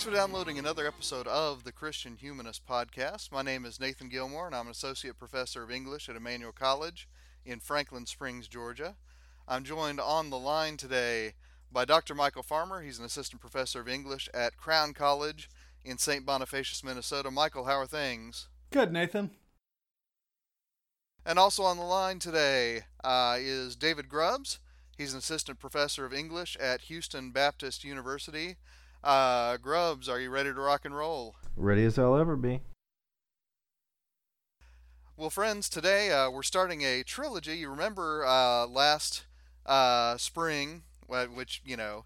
Thanks for downloading another episode of the Christian Humanist Podcast. My name is Nathan Gilmour, and I'm an associate professor of English at Emmanuel College in Franklin Springs, Georgia. I'm joined on the line today by Dr. Michial Farmer. He's an assistant professor of English at Crown College in St. Bonifacius, Minnesota. Michial, how are things? Good, Nathan. And also on the line today uh, is David Grubbs. He's an assistant professor of English at Houston Baptist University. Uh, Grubbs, are you ready to rock and roll? Ready as I'll ever be. Well, friends, today uh, we're starting a trilogy. You remember uh, last uh, spring, which, you know,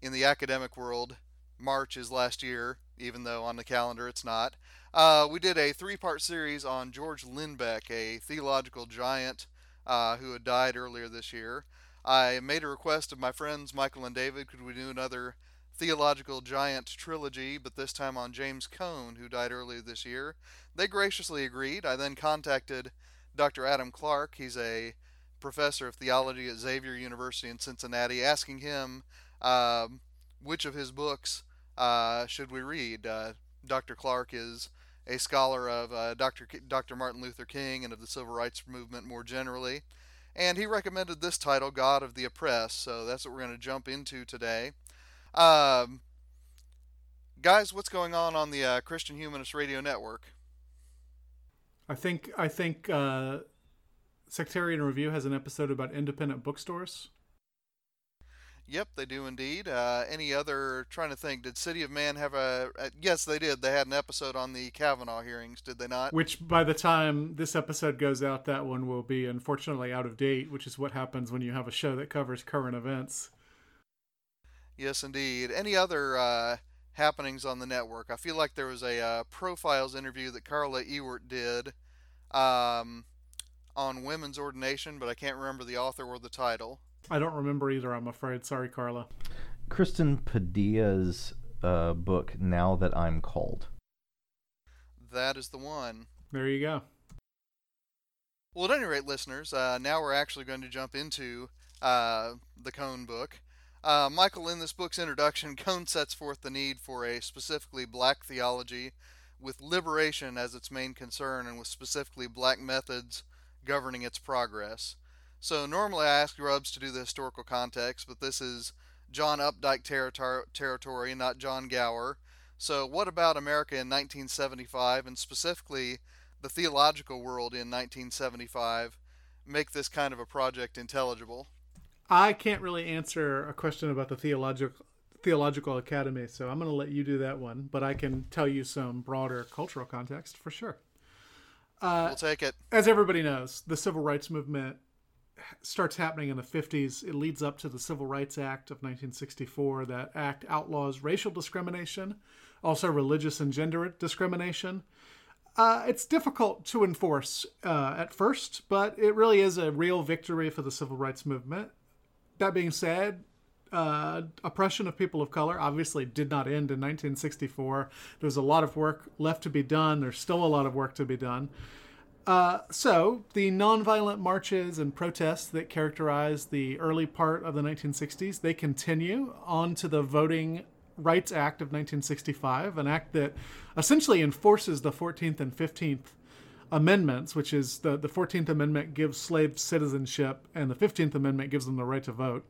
in the academic world, March is last year, even though on the calendar it's not. Uh, we did a three part series on George Lindbeck, a theological giant uh, who had died earlier this year. I made a request of my friends Michial and David could we do another theological giant trilogy, but this time on James Cone, who died earlier this year. They graciously agreed. I then contacted Dr. Adam Clark. He's a professor of theology at Xavier University in Cincinnati, asking him um, which of his books uh, should we read. Uh, Dr. Clark is a scholar of uh, Dr. K- Dr. Martin Luther King and of the civil rights movement more generally. And he recommended this title, God of the Oppressed. So that's what we're going to jump into today. Um, guys, what's going on on the uh, Christian Humanist Radio Network? I think I think uh, Sectarian Review has an episode about independent bookstores. Yep, they do indeed. Uh, any other? Trying to think. Did City of Man have a? Uh, yes, they did. They had an episode on the Kavanaugh hearings. Did they not? Which, by the time this episode goes out, that one will be unfortunately out of date, which is what happens when you have a show that covers current events. Yes, indeed. Any other uh, happenings on the network? I feel like there was a uh, profiles interview that Carla Ewert did um, on women's ordination, but I can't remember the author or the title. I don't remember either. I'm afraid. Sorry, Carla. Kristen Padilla's uh, book, Now That I'm Called. That is the one. There you go. Well, at any rate, listeners, uh, now we're actually going to jump into uh, the Cone book. Uh, Michial, in this book's introduction, Cone sets forth the need for a specifically black theology with liberation as its main concern and with specifically black methods governing its progress. So, normally I ask Grubbs to do the historical context, but this is John Updike territor- territory, not John Gower. So, what about America in 1975 and specifically the theological world in 1975 make this kind of a project intelligible? I can't really answer a question about the theological theological academy, so I'm going to let you do that one. But I can tell you some broader cultural context for sure. we'll take it. as everybody knows, the civil rights movement starts happening in the 50s. It leads up to the Civil Rights Act of 1964. That act outlaws racial discrimination, also religious and gender discrimination. Uh, it's difficult to enforce uh, at first, but it really is a real victory for the civil rights movement. That being said, uh, oppression of people of color obviously did not end in 1964. There's a lot of work left to be done. There's still a lot of work to be done. Uh, so, the nonviolent marches and protests that characterized the early part of the 1960s, they continue on to the Voting Rights Act of 1965, an act that essentially enforces the 14th and 15th amendments, which is the, the 14th Amendment gives slaves citizenship and the 15th Amendment gives them the right to vote.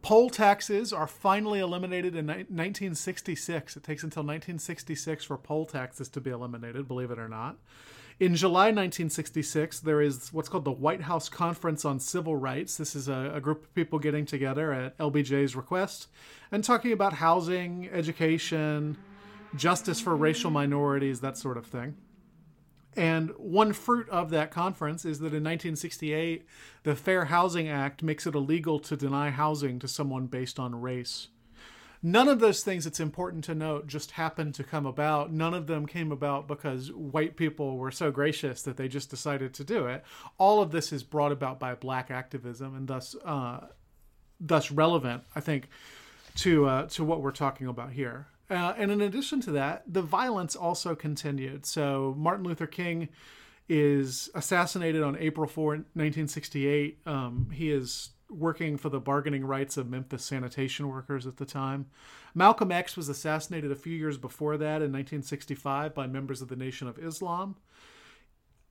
Poll taxes are finally eliminated in ni- 1966. It takes until 1966 for poll taxes to be eliminated, believe it or not. In July 1966, there is what's called the White House Conference on Civil Rights. This is a, a group of people getting together at LBJ's request and talking about housing, education, justice for racial minorities, that sort of thing. And one fruit of that conference is that in 1968, the Fair Housing Act makes it illegal to deny housing to someone based on race. None of those things, it's important to note, just happened to come about. None of them came about because white people were so gracious that they just decided to do it. All of this is brought about by black activism and thus, uh, thus relevant, I think, to uh, to what we're talking about here. Uh, and in addition to that, the violence also continued. So Martin Luther King is assassinated on April 4, 1968. Um, he is working for the bargaining rights of Memphis sanitation workers at the time. Malcolm X was assassinated a few years before that in 1965 by members of the Nation of Islam.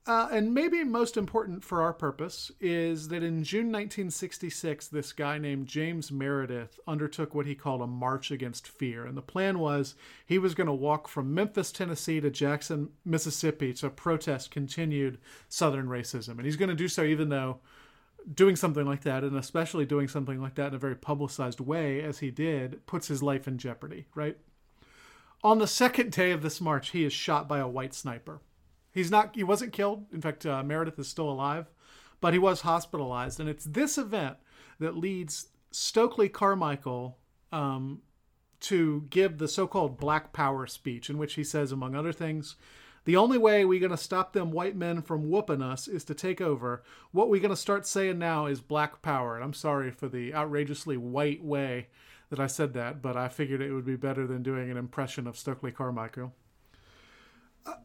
Uh, and maybe most important for our purpose is that in June 1966, this guy named James Meredith undertook what he called a march against fear. And the plan was he was going to walk from Memphis, Tennessee to Jackson, Mississippi to protest continued Southern racism. And he's going to do so even though doing something like that, and especially doing something like that in a very publicized way, as he did, puts his life in jeopardy, right? On the second day of this march, he is shot by a white sniper. He's not, he wasn't killed. In fact, uh, Meredith is still alive, but he was hospitalized. And it's this event that leads Stokely Carmichael um, to give the so called Black Power speech, in which he says, among other things, the only way we're going to stop them white men from whooping us is to take over. What we're going to start saying now is black power. And I'm sorry for the outrageously white way that I said that, but I figured it would be better than doing an impression of Stokely Carmichael.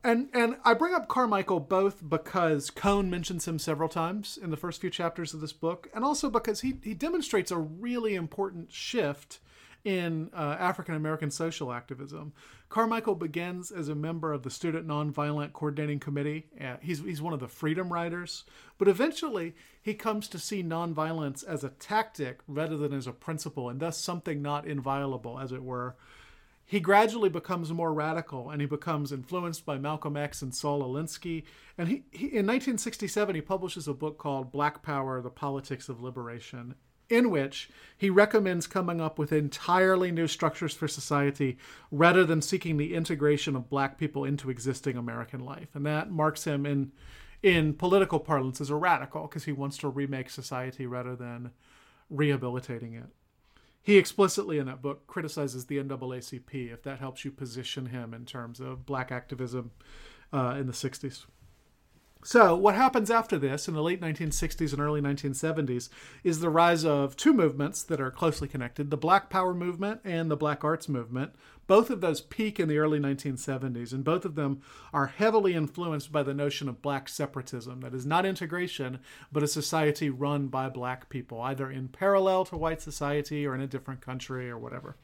And and I bring up Carmichael both because Cone mentions him several times in the first few chapters of this book, and also because he, he demonstrates a really important shift in uh, African American social activism. Carmichael begins as a member of the Student Nonviolent Coordinating Committee. Uh, he's, he's one of the Freedom Riders, but eventually he comes to see nonviolence as a tactic rather than as a principle, and thus something not inviolable, as it were. He gradually becomes more radical and he becomes influenced by Malcolm X and Saul Alinsky. And he, he, in 1967, he publishes a book called Black Power The Politics of Liberation in which he recommends coming up with entirely new structures for society rather than seeking the integration of black people into existing American life. And that marks him in in political parlance as a radical because he wants to remake society rather than rehabilitating it. He explicitly in that book criticizes the NAACP if that helps you position him in terms of black activism uh, in the 60s. So, what happens after this in the late 1960s and early 1970s is the rise of two movements that are closely connected the Black Power movement and the Black Arts movement. Both of those peak in the early 1970s, and both of them are heavily influenced by the notion of black separatism that is not integration, but a society run by black people, either in parallel to white society or in a different country or whatever.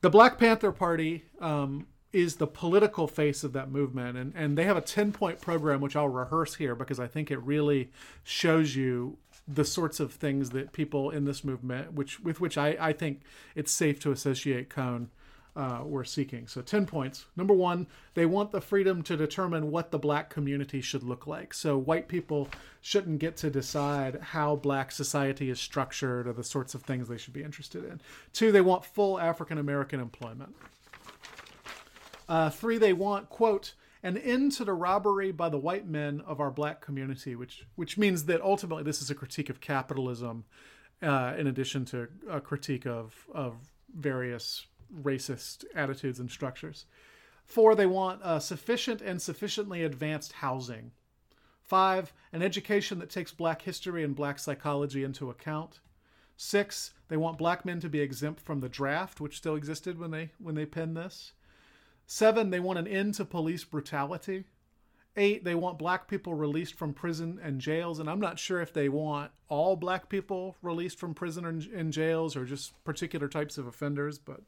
The Black Panther Party um, is the political face of that movement. And, and they have a 10 point program which i'll rehearse here because i think it really shows you the sorts of things that people in this movement which with which i, I think it's safe to associate cone uh, were seeking. So 10 points. Number one they want the freedom to determine what the black community should look like. So white people shouldn't get to decide how black society is structured or the sorts of things they should be interested in. Two they want full african american employment uh, three, they want, quote, an end to the robbery by the white men of our black community, which which means that ultimately this is a critique of capitalism, uh, in addition to a critique of of various racist attitudes and structures. Four, they want uh, sufficient and sufficiently advanced housing. Five, an education that takes black history and black psychology into account. Six, they want black men to be exempt from the draft, which still existed when they when they penned this. Seven, they want an end to police brutality. Eight, they want black people released from prison and jails. And I'm not sure if they want all black people released from prison and, and jails or just particular types of offenders. But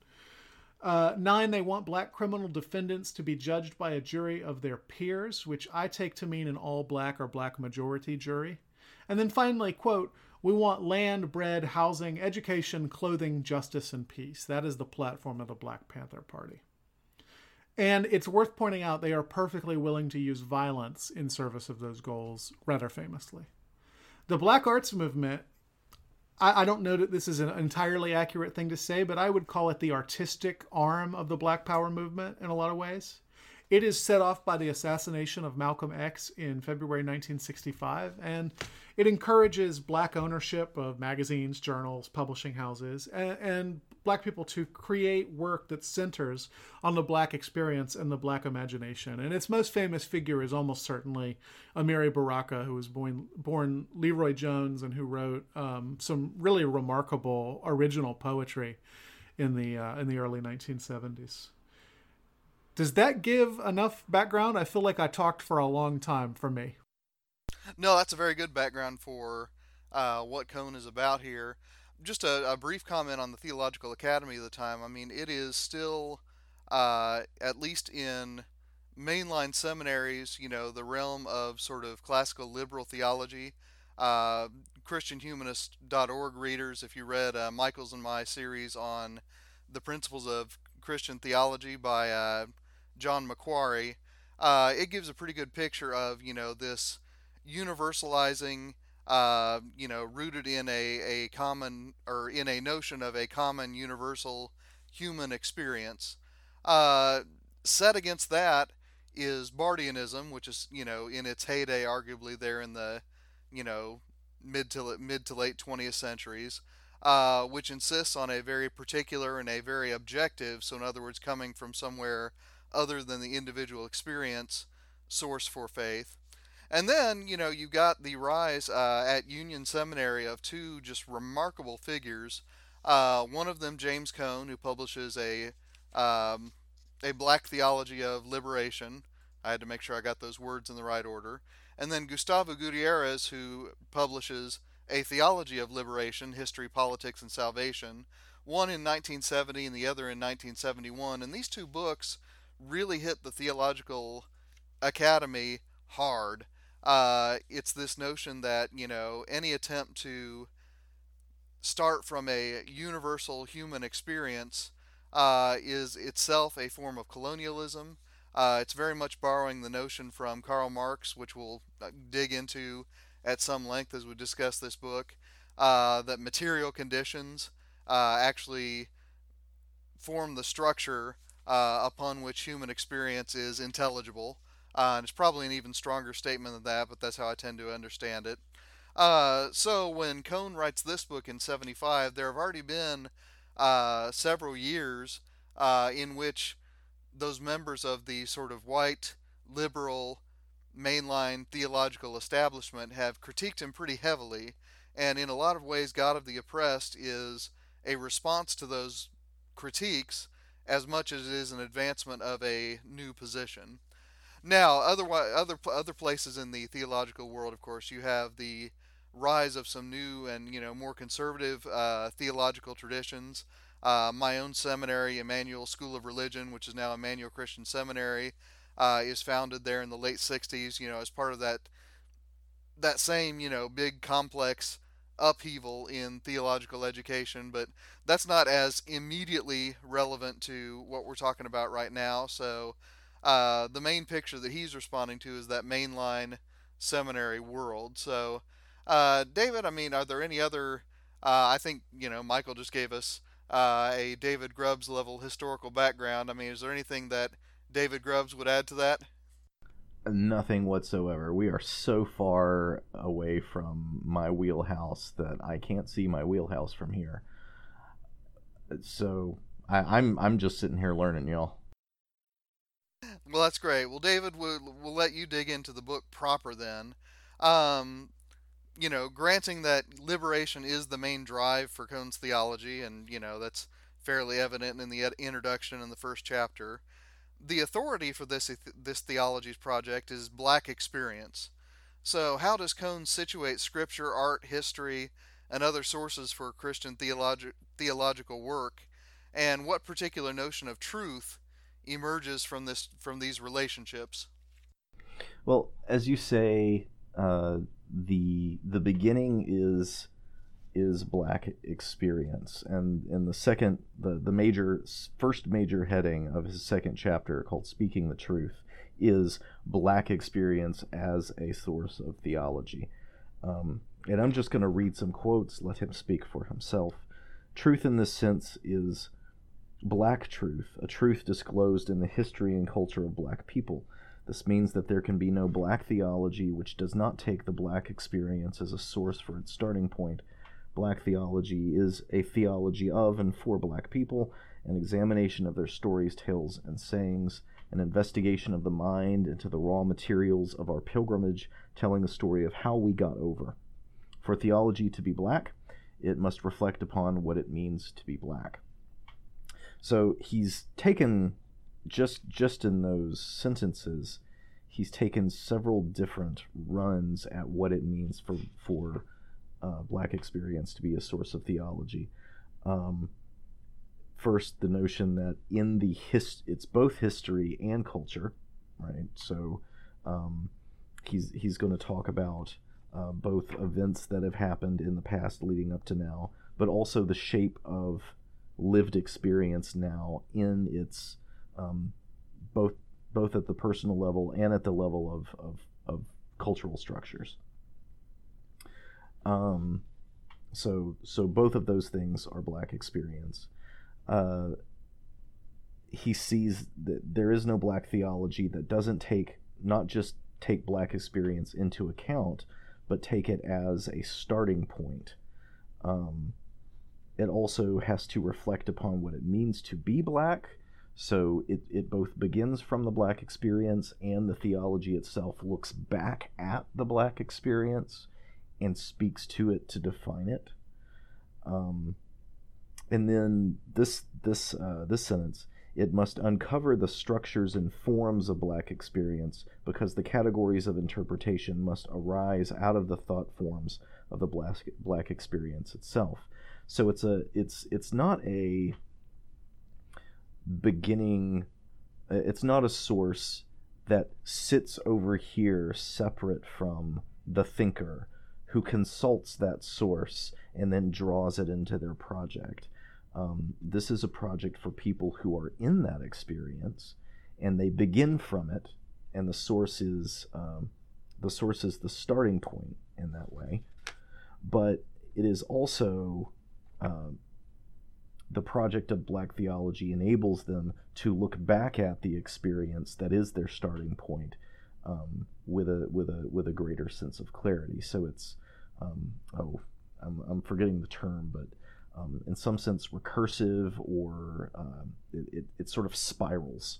uh, nine, they want black criminal defendants to be judged by a jury of their peers, which I take to mean an all black or black majority jury. And then finally, quote, we want land, bread, housing, education, clothing, justice, and peace. That is the platform of the Black Panther Party. And it's worth pointing out they are perfectly willing to use violence in service of those goals, rather famously. The Black Arts Movement, I, I don't know that this is an entirely accurate thing to say, but I would call it the artistic arm of the Black Power movement in a lot of ways. It is set off by the assassination of Malcolm X in February 1965, and it encourages black ownership of magazines, journals, publishing houses, and, and black people to create work that centers on the black experience and the black imagination. And its most famous figure is almost certainly Amiri Baraka, who was born, born LeRoi Jones and who wrote um, some really remarkable original poetry in the uh, in the early 1970s. Does that give enough background? I feel like I talked for a long time for me. No, that's a very good background for uh, what Cone is about here. Just a, a, brief comment on the Theological Academy of the time. I mean, it is still, uh, at least in mainline seminaries, you know, the realm of sort of classical liberal theology. Uh, ChristianHumanist.org readers, if you read uh, Michial's and my series on the principles of Christian theology by uh, John Macquarrie, uh, it gives a pretty good picture of you know this universalizing, uh, you know, rooted in a, a common or in a notion of a common universal human experience. Uh, set against that is Barthianism, which is you know in its heyday, arguably there in the you know mid to mid to late 20th centuries. Uh, which insists on a very particular and a very objective, so in other words, coming from somewhere other than the individual experience source for faith. And then, you know, you got the rise uh, at Union Seminary of two just remarkable figures. Uh, one of them, James Cone, who publishes a um, a Black Theology of Liberation. I had to make sure I got those words in the right order. And then Gustavo Gutierrez, who publishes a Theology of Liberation, History, Politics, and Salvation. One in 1970 and the other in 1971. And these two books really hit the theological academy hard. Uh, it's this notion that you know any attempt to start from a universal human experience uh, is itself a form of colonialism. Uh, it's very much borrowing the notion from Karl Marx, which we'll uh, dig into at some length as we discuss this book, uh, that material conditions uh, actually form the structure upon which human experience is intelligible. Uh, and it's probably an even stronger statement than that, but that's how I tend to understand it. Uh, so when Cone writes this book in 75, there have already been uh, several years uh, in which those members of the sort of white, liberal, mainline theological establishment have critiqued him pretty heavily. And in a lot of ways, God of the Oppressed is a response to those critiques as much as it is an advancement of a new position. Now, otherwise, other other places in the theological world, of course, you have the rise of some new and you know more conservative uh, theological traditions. Uh, my own seminary, Emmanuel School of Religion, which is now Emmanuel Christian Seminary, uh, is founded there in the late '60s. You know, as part of that that same you know big complex upheaval in theological education, but that's not as immediately relevant to what we're talking about right now. So, uh, the main picture that he's responding to is that mainline seminary world. So, uh, David, I mean, are there any other? Uh, I think you know Michial just gave us uh, a David Grubbs level historical background. I mean, is there anything that David Grubbs would add to that? Nothing whatsoever. We are so far away from my wheelhouse that I can't see my wheelhouse from here. So I, I'm I'm just sitting here learning, y'all. Well, that's great. Well, David, we'll, we'll let you dig into the book proper then. Um, you know, granting that liberation is the main drive for Cone's theology, and, you know, that's fairly evident in the ed- introduction in the first chapter, the authority for this, this theologies project is black experience. So, how does Cone situate scripture, art, history, and other sources for Christian theologi- theological work? And what particular notion of truth emerges from this from these relationships? Well, as you say, uh, the the beginning is is black experience. And in the second the the major first major heading of his second chapter called speaking the truth is black experience as a source of theology. Um, and i'm just going to read some quotes let him speak for himself. Truth in this sense is black truth a truth disclosed in the history and culture of black people this means that there can be no black theology which does not take the black experience as a source for its starting point Black theology is a theology of and for black people, an examination of their stories, tales, and sayings, an investigation of the mind into the raw materials of our pilgrimage, telling the story of how we got over. For theology to be black, it must reflect upon what it means to be black. So he's taken just just in those sentences, he's taken several different runs at what it means for for uh, black experience to be a source of theology. Um, first, the notion that in the his, it's both history and culture, right? So um, he's he's going to talk about uh, both events that have happened in the past leading up to now, but also the shape of lived experience now in its um, both both at the personal level and at the level of, of, of cultural structures. Um, so so both of those things are black experience. Uh, he sees that there is no black theology that doesn't take not just take black experience into account, but take it as a starting point. Um, it also has to reflect upon what it means to be black. So it, it both begins from the black experience and the theology itself looks back at the black experience and speaks to it to define it. Um, and then this this uh, this sentence it must uncover the structures and forms of black experience because the categories of interpretation must arise out of the thought forms of the black black experience itself. So it's a it's it's not a beginning it's not a source that sits over here separate from the thinker who consults that source and then draws it into their project. Um, this is a project for people who are in that experience, and they begin from it, and the source is um, the source is the starting point in that way. But it is also uh, the project of Black theology enables them to look back at the experience that is their starting point um, with a with a with a greater sense of clarity. So it's um, oh, I'm, I'm forgetting the term, but um, in some sense recursive or um, it, it, it sort of spirals,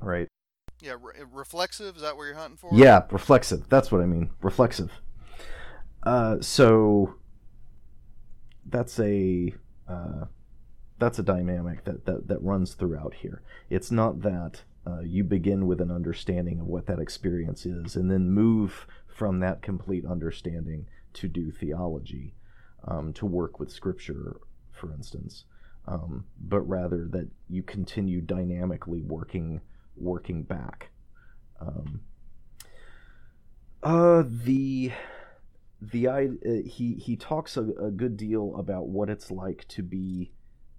right? Yeah, re- reflexive. Is that what you're hunting for? Yeah, reflexive. That's what I mean. Reflexive. Uh, so that's a uh, that's a dynamic that, that that runs throughout here. It's not that uh, you begin with an understanding of what that experience is and then move from that complete understanding to do theology, um, to work with Scripture, for instance, um, but rather that you continue dynamically working working back. Um, uh, the the uh, he he talks a, a, good deal about what it's like to be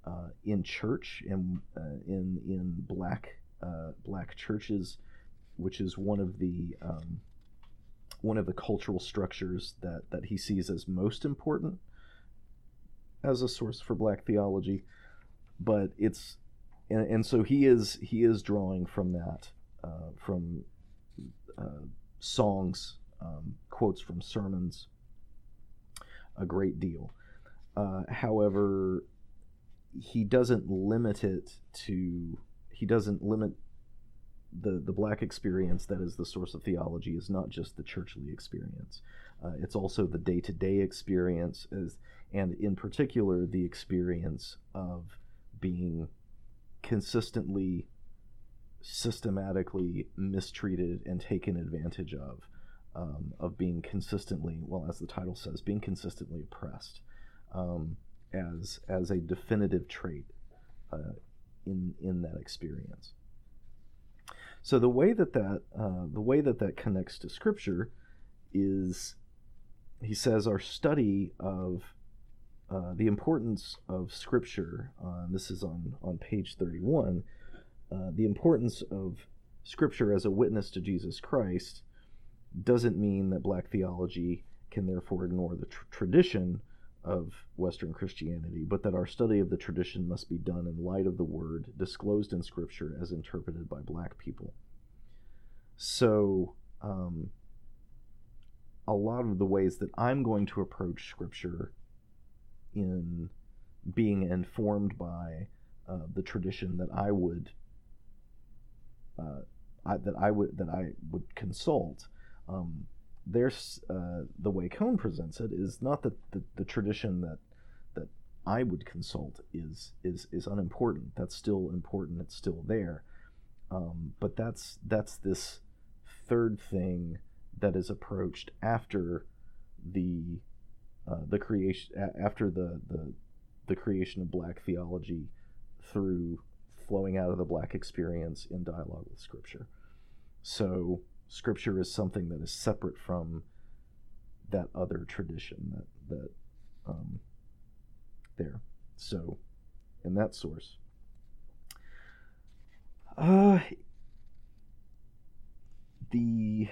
uh, in church and uh, in in black uh, black churches, which is one of the um, one of the cultural structures that, that he sees as most important as a source for black theology. But it's and, and so he is he is drawing from that uh, from uh, songs, um, quotes from sermons, a great deal. Uh, however, he doesn't limit it to he doesn't limit the the black experience that is the source of theology is not just the churchly experience. Uh, it's also the day to day experience, as, and in particular the experience of being consistently, systematically mistreated and taken advantage of, um, of being consistently, well, as the title says, being consistently oppressed, um, as as a definitive trait uh, in in that experience. So the way that that uh, the way that that connects to Scripture is he says our study of uh, the importance of Scripture. Uh, this is on on page thirty one. Uh, the importance of Scripture as a witness to Jesus Christ doesn't mean that black theology can therefore ignore the tr- tradition of Western Christianity, but that our study of the tradition must be done in light of the word disclosed in Scripture as interpreted by black people. So, um, a lot of the ways that I'm going to approach Scripture in being informed by uh, the tradition that I would uh, I, that I would that I would consult. Um, there's uh, the way Cone presents it is not that the, the tradition that that I would consult is is is unimportant. That's still important. It's still there. Um, but that's that's this third thing that is approached after the uh, the creation after the, the the creation of black theology through flowing out of the black experience in dialogue with scripture. So scripture is something that is separate from that other tradition that that um, there. So in that source. Uh, the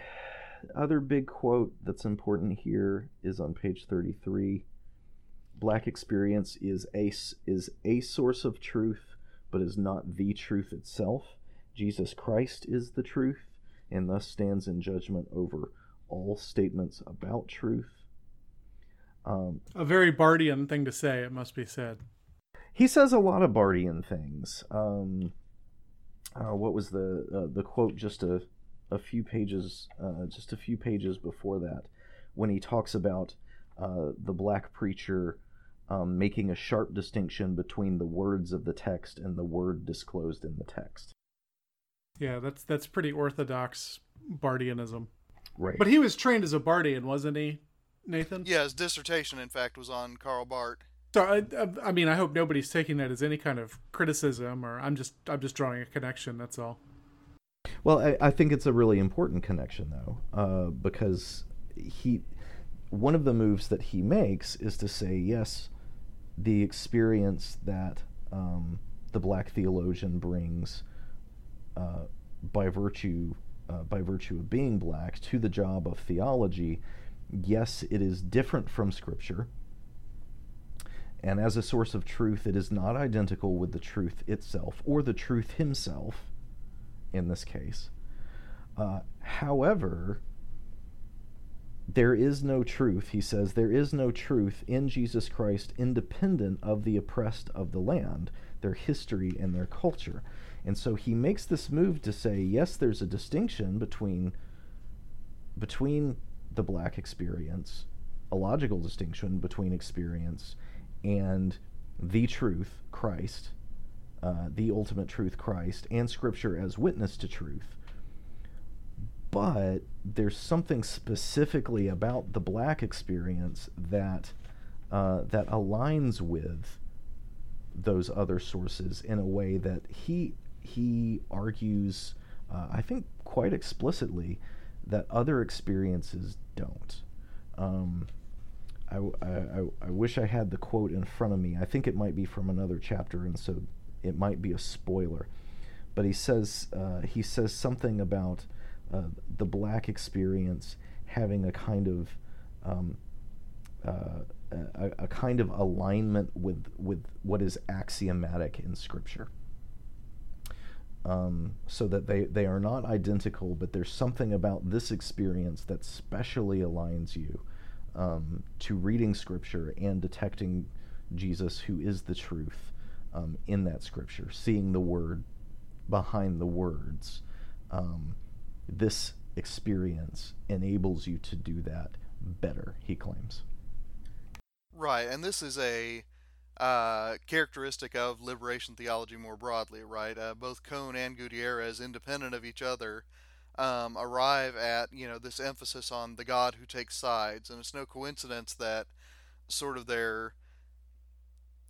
other big quote that's important here is on page 33. Black experience is a, is a source of truth, but is not the truth itself. Jesus Christ is the truth, and thus stands in judgment over all statements about truth. Um, A very Barthian thing to say, it must be said. he says a lot of Barthian things. Um, uh, what was the uh, the quote just a a few pages uh, just a few pages before that when he talks about uh, the black preacher um, making a sharp distinction between the words of the text and the word disclosed in the text. Yeah, that's that's pretty orthodox Barthianism. Right. But he was trained as a Barthian, wasn't he, Nathan? Yeah, his dissertation, in fact, was on Karl Barth. So I, I, I mean, I hope nobody's taking that as any kind of criticism, or I'm just I'm just drawing a connection. That's all. Well, I, I think it's a really important connection, though, uh, because he, one of the moves that he makes is to say, yes, the experience that um, the black theologian brings uh, by virtue uh, by virtue of being black to the job of theology, yes, it is different from Scripture. And as a source of truth, it is not identical with the truth itself or the truth himself in this case. Uh, however, there is no truth, he says, there is no truth in Jesus Christ independent of the oppressed of the land, their history and their culture. And so he makes this move to say, yes, there's a distinction between between the black experience, a logical distinction between experience and the truth, Christ, uh, the ultimate truth, Christ, and Scripture as witness to truth. But there's something specifically about the black experience that uh, that aligns with those other sources in a way that he he argues, uh, I think, quite explicitly that other experiences don't. Um, I, I, I- wish I had the quote in front of me. I think it might be from another chapter, and so it might be a spoiler. But he says uh, he says something about uh, the black experience having a kind of um, uh, a, a kind of alignment with with what is axiomatic in Scripture. Um, so that they, they are not identical, but there's something about this experience that specially aligns you um, to reading Scripture and detecting Jesus, who is the truth, um, in that Scripture, seeing the Word behind the words. Um, this experience enables you to do that better, he claims. Right, and this is a uh, characteristic of liberation theology more broadly, right? Uh, both Cone and Gutierrez, independent of each other, um, arrive at you know this emphasis on the God who takes sides, and it's no coincidence that sort of their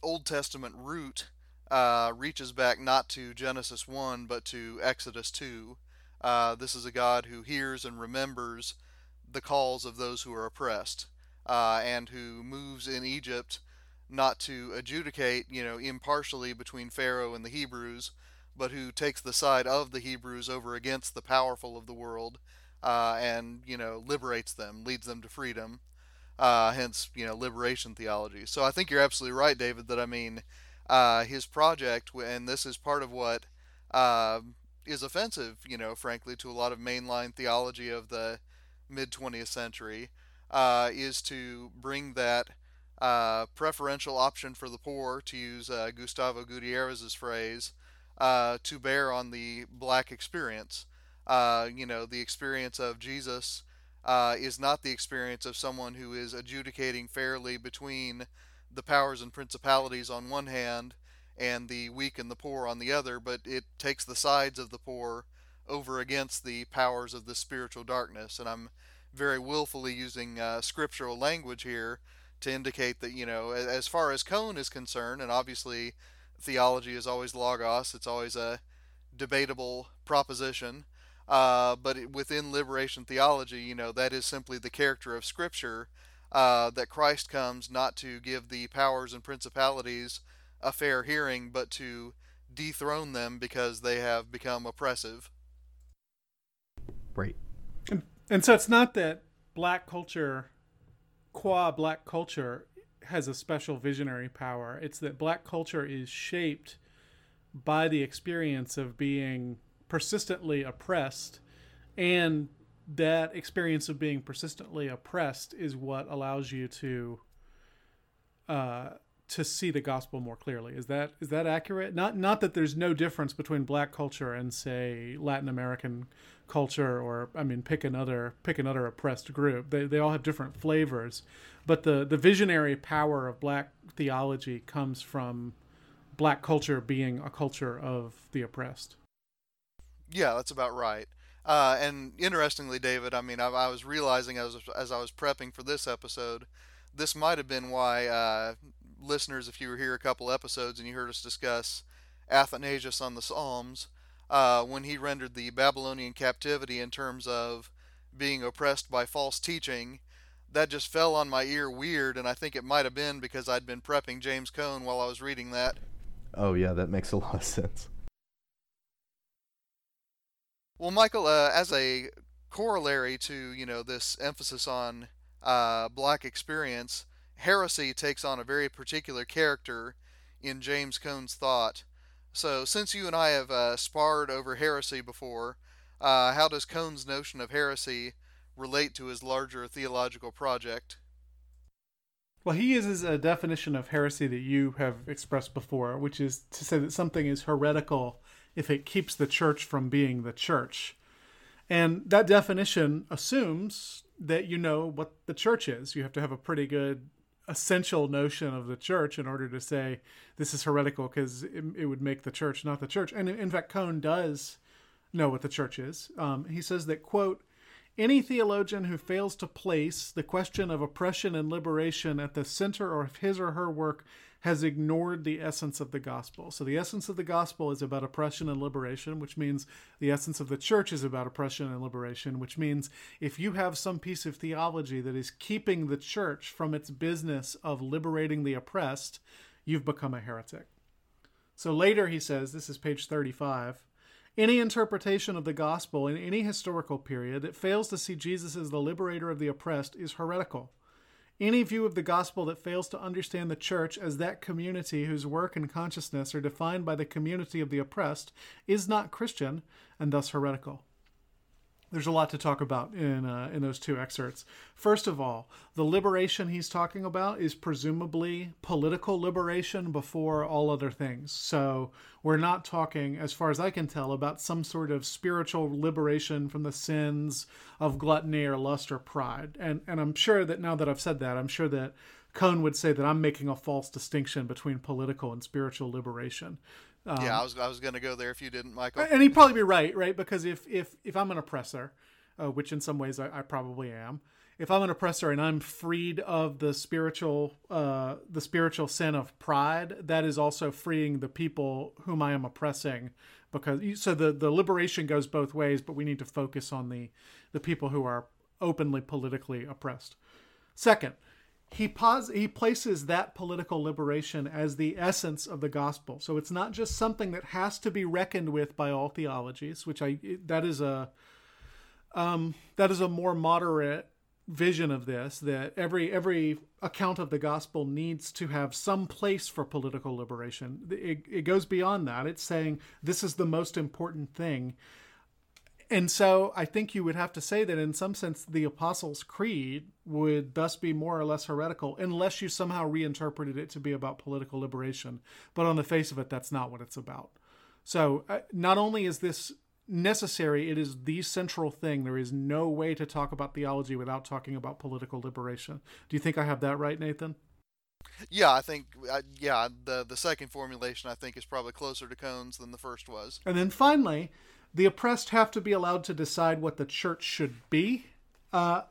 Old Testament root uh, reaches back not to Genesis one but to Exodus two. Uh, this is a God who hears and remembers the calls of those who are oppressed. uh, and who moves in Egypt not to adjudicate, you know, impartially between Pharaoh and the Hebrews, but who takes the side of the Hebrews over against the powerful of the world, uh, and you know liberates them, leads them to freedom. Uh, hence, you know, liberation theology. So I think you're absolutely right, David. That I mean, uh, his project, and this is part of what uh, is offensive, you know, frankly, to a lot of mainline theology of the mid 20th century, uh, is to bring that uh, preferential option for the poor, to use uh, Gustavo Gutierrez's phrase, uh, to bear on the black experience. Uh, you know, the experience of Jesus uh, is not the experience of someone who is adjudicating fairly between the powers and principalities on one hand and the weak and the poor on the other, but it takes the sides of the poor over against the powers of the spiritual darkness. And I'm very willfully using uh, scriptural language here to indicate that, you know, as far as Cone is concerned, and obviously theology is always logos, it's always a debatable proposition. Uh, but within liberation theology, you know, that is simply the character of Scripture uh, that Christ comes not to give the powers and principalities a fair hearing, but to dethrone them because they have become oppressive. Right. And, and so it's not that black culture, qua black culture, has a special visionary power. It's that black culture is shaped by the experience of being persistently oppressed, and that experience of being persistently oppressed is what allows you to uh, to see the gospel more clearly. Is that is that accurate? Not not that there's no difference between black culture and say Latin American culture or I mean pick another pick another oppressed group. They they all have different flavors, but the the visionary power of black theology comes from black culture being a culture of the oppressed. Yeah, that's about right. Uh, and interestingly, David, I mean, I, I, was realizing as as I was prepping for this episode, this might have been why uh, listeners, if you were here a couple episodes and you heard us discuss Athanasius on the Psalms, uh, when he rendered the Babylonian captivity in terms of being oppressed by false teaching, that just fell on my ear weird, and I think it might have been because I'd been prepping James Cone while I was reading that. Oh yeah, that makes a lot of sense. Well, Michial, uh, as a corollary to you know this emphasis on uh, black experience, heresy takes on a very particular character in James Cone's thought. So, since you and I have uh, sparred over heresy before, uh, how does Cone's notion of heresy relate to his larger theological project? Well, he uses a definition of heresy that you have expressed before, which is to say that something is heretical if it keeps the church from being the church. And that definition assumes that you know what the church is. You have to have a pretty good essential notion of the church in order to say this is heretical because it, it, would make the church not the church. And in fact, Cone does know what the church is. Um, he says that, quote, any theologian who fails to place the question of oppression and liberation at the center of his or her work has ignored the essence of the gospel. So, the essence of the gospel is about oppression and liberation, which means the essence of the church is about oppression and liberation, which means if you have some piece of theology that is keeping the church from its business of liberating the oppressed, you've become a heretic. So, later he says, this is page 35. Any interpretation of the gospel in any historical period that fails to see Jesus as the liberator of the oppressed is heretical. Any view of the gospel that fails to understand the church as that community whose work and consciousness are defined by the community of the oppressed is not Christian and thus heretical. There's a lot to talk about in uh, in those two excerpts. First of all, the liberation he's talking about is presumably political liberation before all other things. So we're not talking, as far as I can tell, about some sort of spiritual liberation from the sins of gluttony or lust or pride. And and I'm sure that now that I've said that, I'm sure that Cone would say that I'm making a false distinction between political and spiritual liberation. Um, yeah, I was I was going to go there if you didn't, Michial. And he'd probably be right, right? Because if if if I'm an oppressor, uh, which in some ways I, I, probably am, if I'm an oppressor and I'm freed of the spiritual uh, the spiritual sin of pride, that is also freeing the people whom I am oppressing. Because so the the liberation goes both ways, but we need to focus on the the people who are openly politically oppressed. Second, he pos- he places that political liberation as the essence of the gospel. So it's not just something that has to be reckoned with by all theologies, which I that is a um, that is a more moderate vision of this that every every account of the gospel needs to have some place for political liberation it, it goes beyond that it's saying this is the most important thing and so i think you would have to say that in some sense the apostles creed would thus be more or less heretical unless you somehow reinterpreted it to be about political liberation but on the face of it that's not what it's about so uh, not only is this necessary. It is the central thing. There is no way to talk about theology without talking about political liberation. Do you think I have that right, Nathan? Yeah, I think uh, yeah the the second formulation I think is probably closer to Cone's than the first was. And then finally, the oppressed have to be allowed to decide what the church should be. Uh,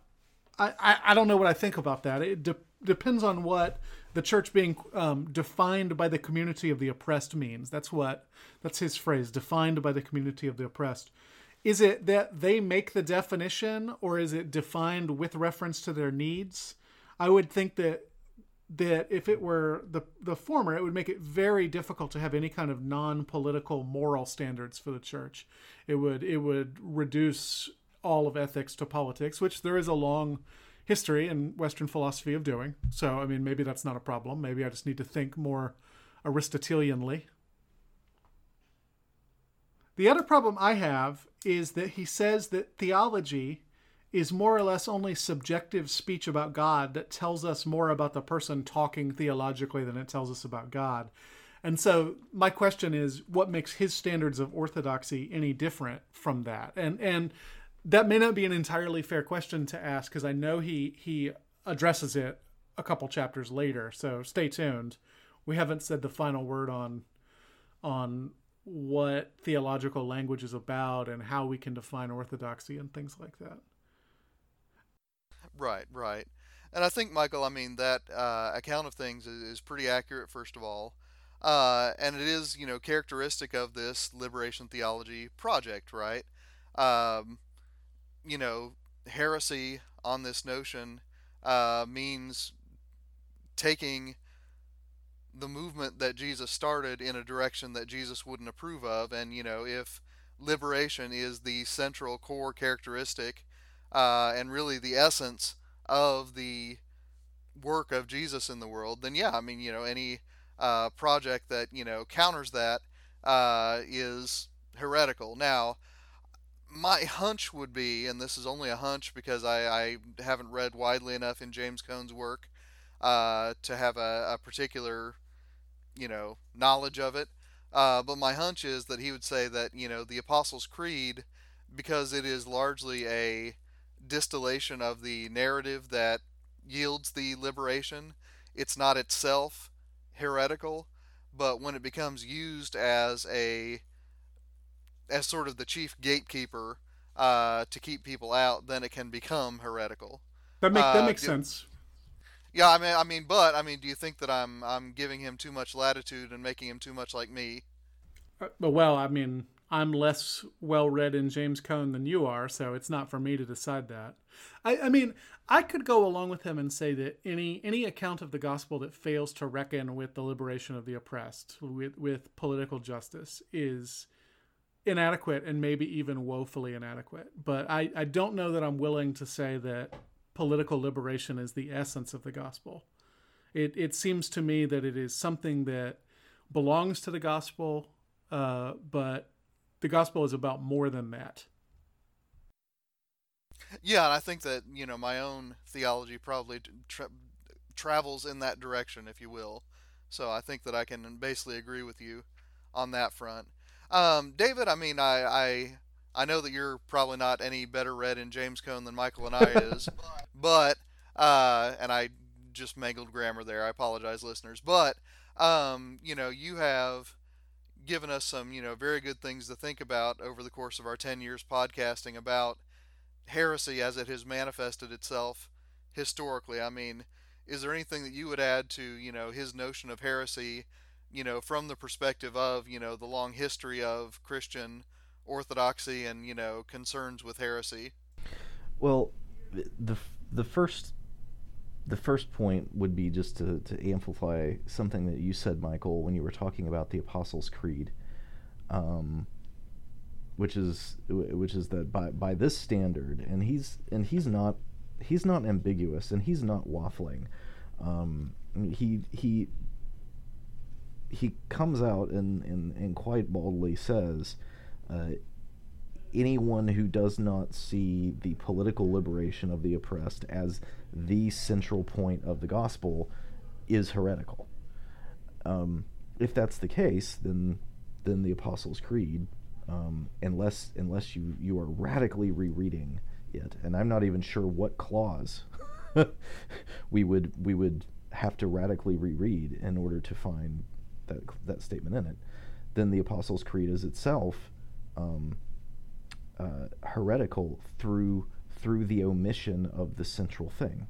I, I, I don't know what I think about that. It de- depends on what the church being um, defined by the community of the oppressed means. That's what that's his phrase, defined by the community of the oppressed. Is it that they make the definition, or is it defined with reference to their needs? I would think that that if it were the the former, it would make it very difficult to have any kind of non-political moral standards for the church. It would it would reduce all of ethics to politics, which there is a long history in Western philosophy of doing. So, I mean, maybe that's not a problem. Maybe I just need to think more Aristotelianly. The other problem I have is that he says that theology is more or less only subjective speech about God that tells us more about the person talking theologically than it tells us about God. And so my question is what makes his standards of orthodoxy any different from that? And and that may not be an entirely fair question to ask because I know he he addresses it a couple chapters later. So stay tuned. We haven't said the final word on on what theological language is about and how we can define orthodoxy and things like that. Right, right. And I think, Michial, I mean, that uh, account of things is, pretty accurate, first of all. Uh, and it is, you know, characteristic of this liberation theology project, right? Um, you know, heresy on this notion uh, means taking the movement that Jesus started in a direction that Jesus wouldn't approve of. And, you know, if liberation is the central core characteristic uh, and really the essence of the work of Jesus in the world, then yeah, I mean, you know, any uh, project that, you know, counters that uh, is heretical. Now, my hunch would be, and this is only a hunch because I, I haven't read widely enough in James Cone's work uh, to have a, a, particular, you know, knowledge of it. Uh, but my hunch is that he would say that you know the Apostles' Creed, because it is largely a distillation of the narrative that yields the liberation. It's not itself heretical, but when it becomes used as a as sort of the chief gatekeeper uh, to keep people out, then it can become heretical. That make uh, that makes do, sense. Yeah, I mean, I mean, but I mean, do you think that I'm I'm giving him too much latitude and making him too much like me? Uh, well, I mean, I'm less well read in James Cone than you are, so it's not for me to decide that. I, I mean, I could go along with him and say that any any account of the gospel that fails to reckon with the liberation of the oppressed, with with political justice, is inadequate and maybe even woefully inadequate. But I, I don't know that I'm willing to say that political liberation is the essence of the gospel. It, it seems to me that it is something that belongs to the gospel, uh, but the gospel is about more than that. Yeah, and I think that you know my own theology probably tra- travels in that direction, if you will. So I think that I can basically agree with you on that front. Um, David, I mean, I, I I know that you're probably not any better read in James Cone than Michial and I is, but uh, and I just mangled grammar there. I apologize, listeners. But um, you know, you have given us some you know very good things to think about over the course of our 10 years podcasting about heresy as it has manifested itself historically. I mean, is there anything that you would add to you know his notion of heresy? you know, from the perspective of, you know, the long history of Christian orthodoxy and, you know, concerns with heresy? Well, the the first the first point would be just to, to amplify something that you said, Michial, when you were talking about the Apostles' Creed, um, which is which is that by by this standard, and he's and he's not he's not ambiguous, and he's not waffling. Um, he he he comes out and, and, and quite boldly says, uh, anyone who does not see the political liberation of the oppressed as the central point of the gospel is heretical. Um, if that's the case, then then the Apostles' Creed, um, unless unless you you are radically rereading it, and I'm not even sure what clause we would we would have to radically reread in order to find that that statement in it, then the Apostles' Creed is itself um, uh, heretical through through the omission of the central thing.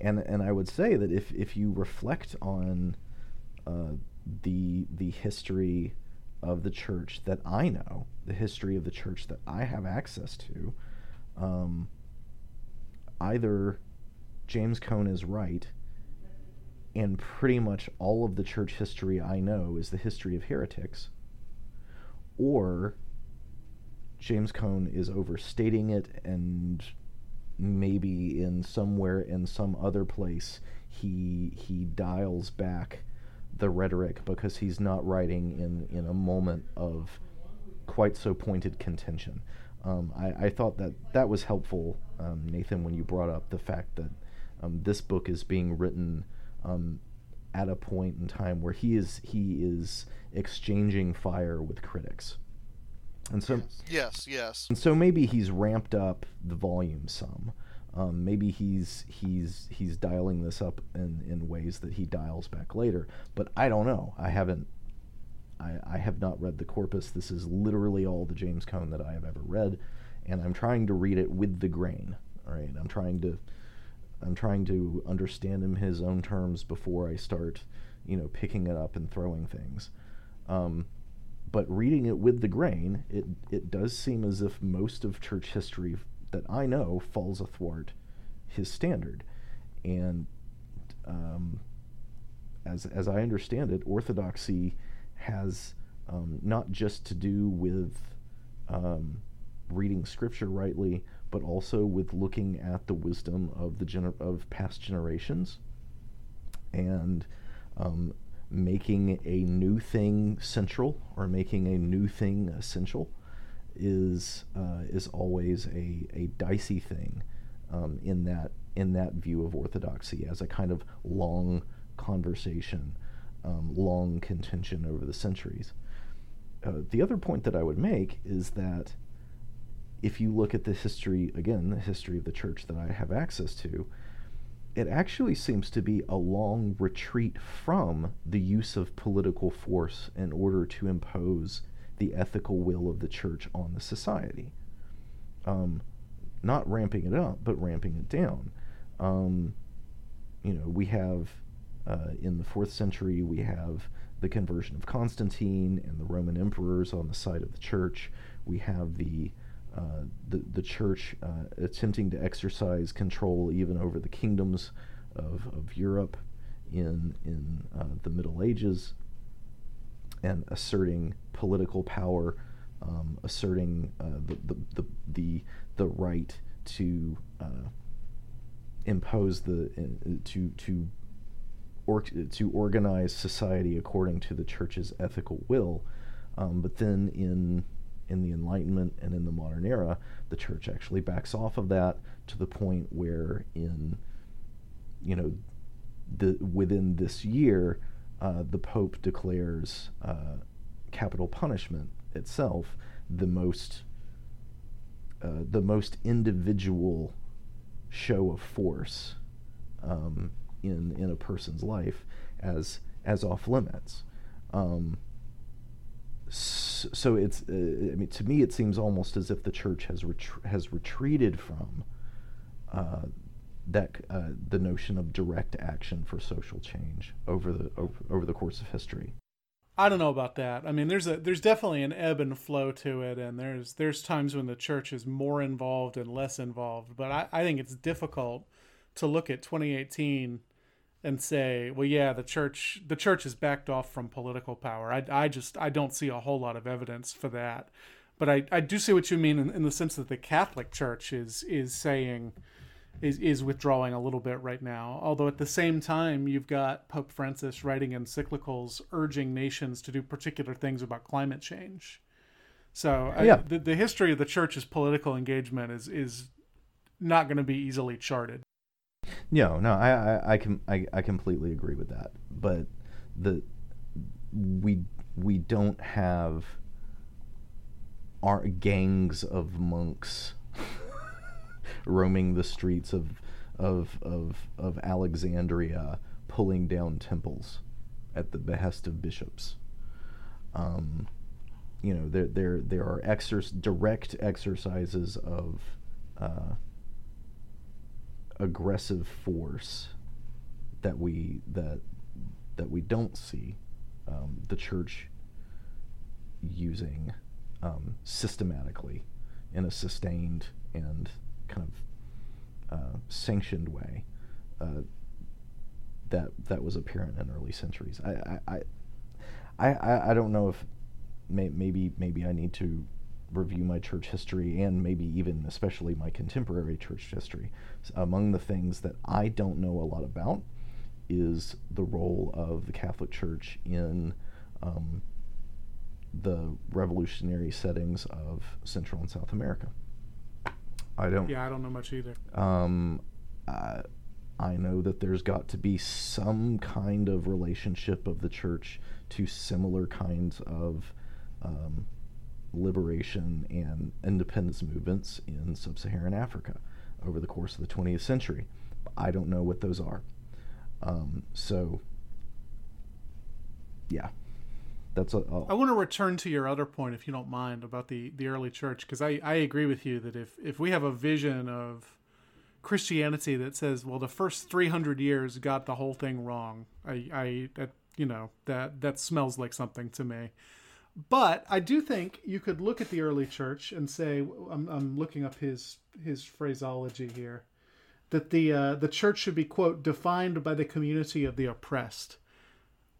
And and I would say that if if you reflect on uh, the the history of the church that I know, the history of the church that I have access to, um, either James Cone is right, and pretty much all of the church history I know is the history of heretics, or James Cone is overstating it and maybe in somewhere in some other place he he dials back the rhetoric because he's not writing in in a moment of quite so pointed contention. Um, I, I thought that that was helpful, um, Nathan, when you brought up the fact that um, this book is being written um, at a point in time where he is he is exchanging fire with critics, and so Yes, yes. and so maybe he's ramped up the volume some. Um, maybe he's he's he's dialing this up in, in ways that he dials back later. But I don't know. I haven't. I, I have not read the corpus. This is literally all the James Cone that I have ever read, and I'm trying to read it with the grain. All right, I'm trying to I'm trying to understand him his own terms before I start, you know, picking it up and throwing things. Um, but reading it with the grain, it it does seem as if most of church history that I know falls athwart his standard, and um, as as I understand it, orthodoxy has um, not just to do with um, reading scripture rightly, but also with looking at the wisdom of the gener- of past generations, and um, making a new thing central or making a new thing essential is uh, is always a, a dicey thing um, in that in that view of orthodoxy as a kind of long conversation, um, long contention over the centuries. Uh, the other point that I would make is that if you look at the history again, the history of the church that I have access to, it actually seems to be a long retreat from the use of political force in order to impose the ethical will of the church on the society. Um, not ramping it up, but ramping it down. Um, you know, we have uh, in the fourth century, we have the conversion of Constantine and the Roman emperors on the side of the church. We have the uh, the, the church uh, attempting to exercise control even over the kingdoms of, of Europe in, in uh, the Middle Ages and asserting political power, um, asserting uh, the, the, the, the, the right to uh, impose the, uh, to, to, or, to organize society according to the church's ethical will. Um, but then in in the Enlightenment and in the modern era, the church actually backs off of that to the point where in you know the within this year uh, the Pope declares uh, capital punishment itself the most uh, the most individual show of force um, in in a person's life as as off limits. Um, so it's uh, I mean to me it seems almost as if the church has has retreated from uh, that uh, the notion of direct action for social change over the over, over the course of history. I don't know about that. I mean, there's a there's definitely an ebb and flow to it, and there's there's times when the church is more involved and less involved. But I, I think it's difficult to look at 2018 and say, well, yeah, the church the church has backed off from political power. I, I just I don't see a whole lot of evidence for that. But I, I do see what you mean in, in the sense that the Catholic Church is is saying is is withdrawing a little bit right now. Although at the same time, you've got Pope Francis writing encyclicals urging nations to do particular things about climate change. So I- Yeah. the, the history of the church's political engagement is is not going to be easily charted. No, no, I, I, I can, I, I completely agree with that. But the we we don't have our gangs of monks roaming the streets of of of of Alexandria, pulling down temples at the behest of bishops. Um, you know, there there there are exer- direct exercises of uh, aggressive force that we that that we don't see um, the church using um, systematically in a sustained and kind of uh, sanctioned way uh, that that was apparent in early centuries. I I, I, I, I- don't know if may, maybe maybe I need to review my church history and maybe even especially my contemporary church history. S- Among the things that I don't know a lot about is the role of the Catholic Church in um, the revolutionary settings of Central and South America. I don't. Yeah, I don't know much either. Um, I, I know that there's got to be some kind of relationship of the church to similar kinds of um, liberation and independence movements in sub Saharan Africa over the course of the 20th century. I don't know what those are. Um, so, yeah, that's a. a I want to return to your other point, if you don't mind, about the, the early church, because I, I agree with you that if, if we have a vision of Christianity that says, well, the first 300 years got the whole thing wrong, I, I that, you know, that, that smells like something to me. But I do think you could look at the early church and say, I'm, I'm looking up his, his phraseology here, that the, uh, the church should be, quote, defined by the community of the oppressed.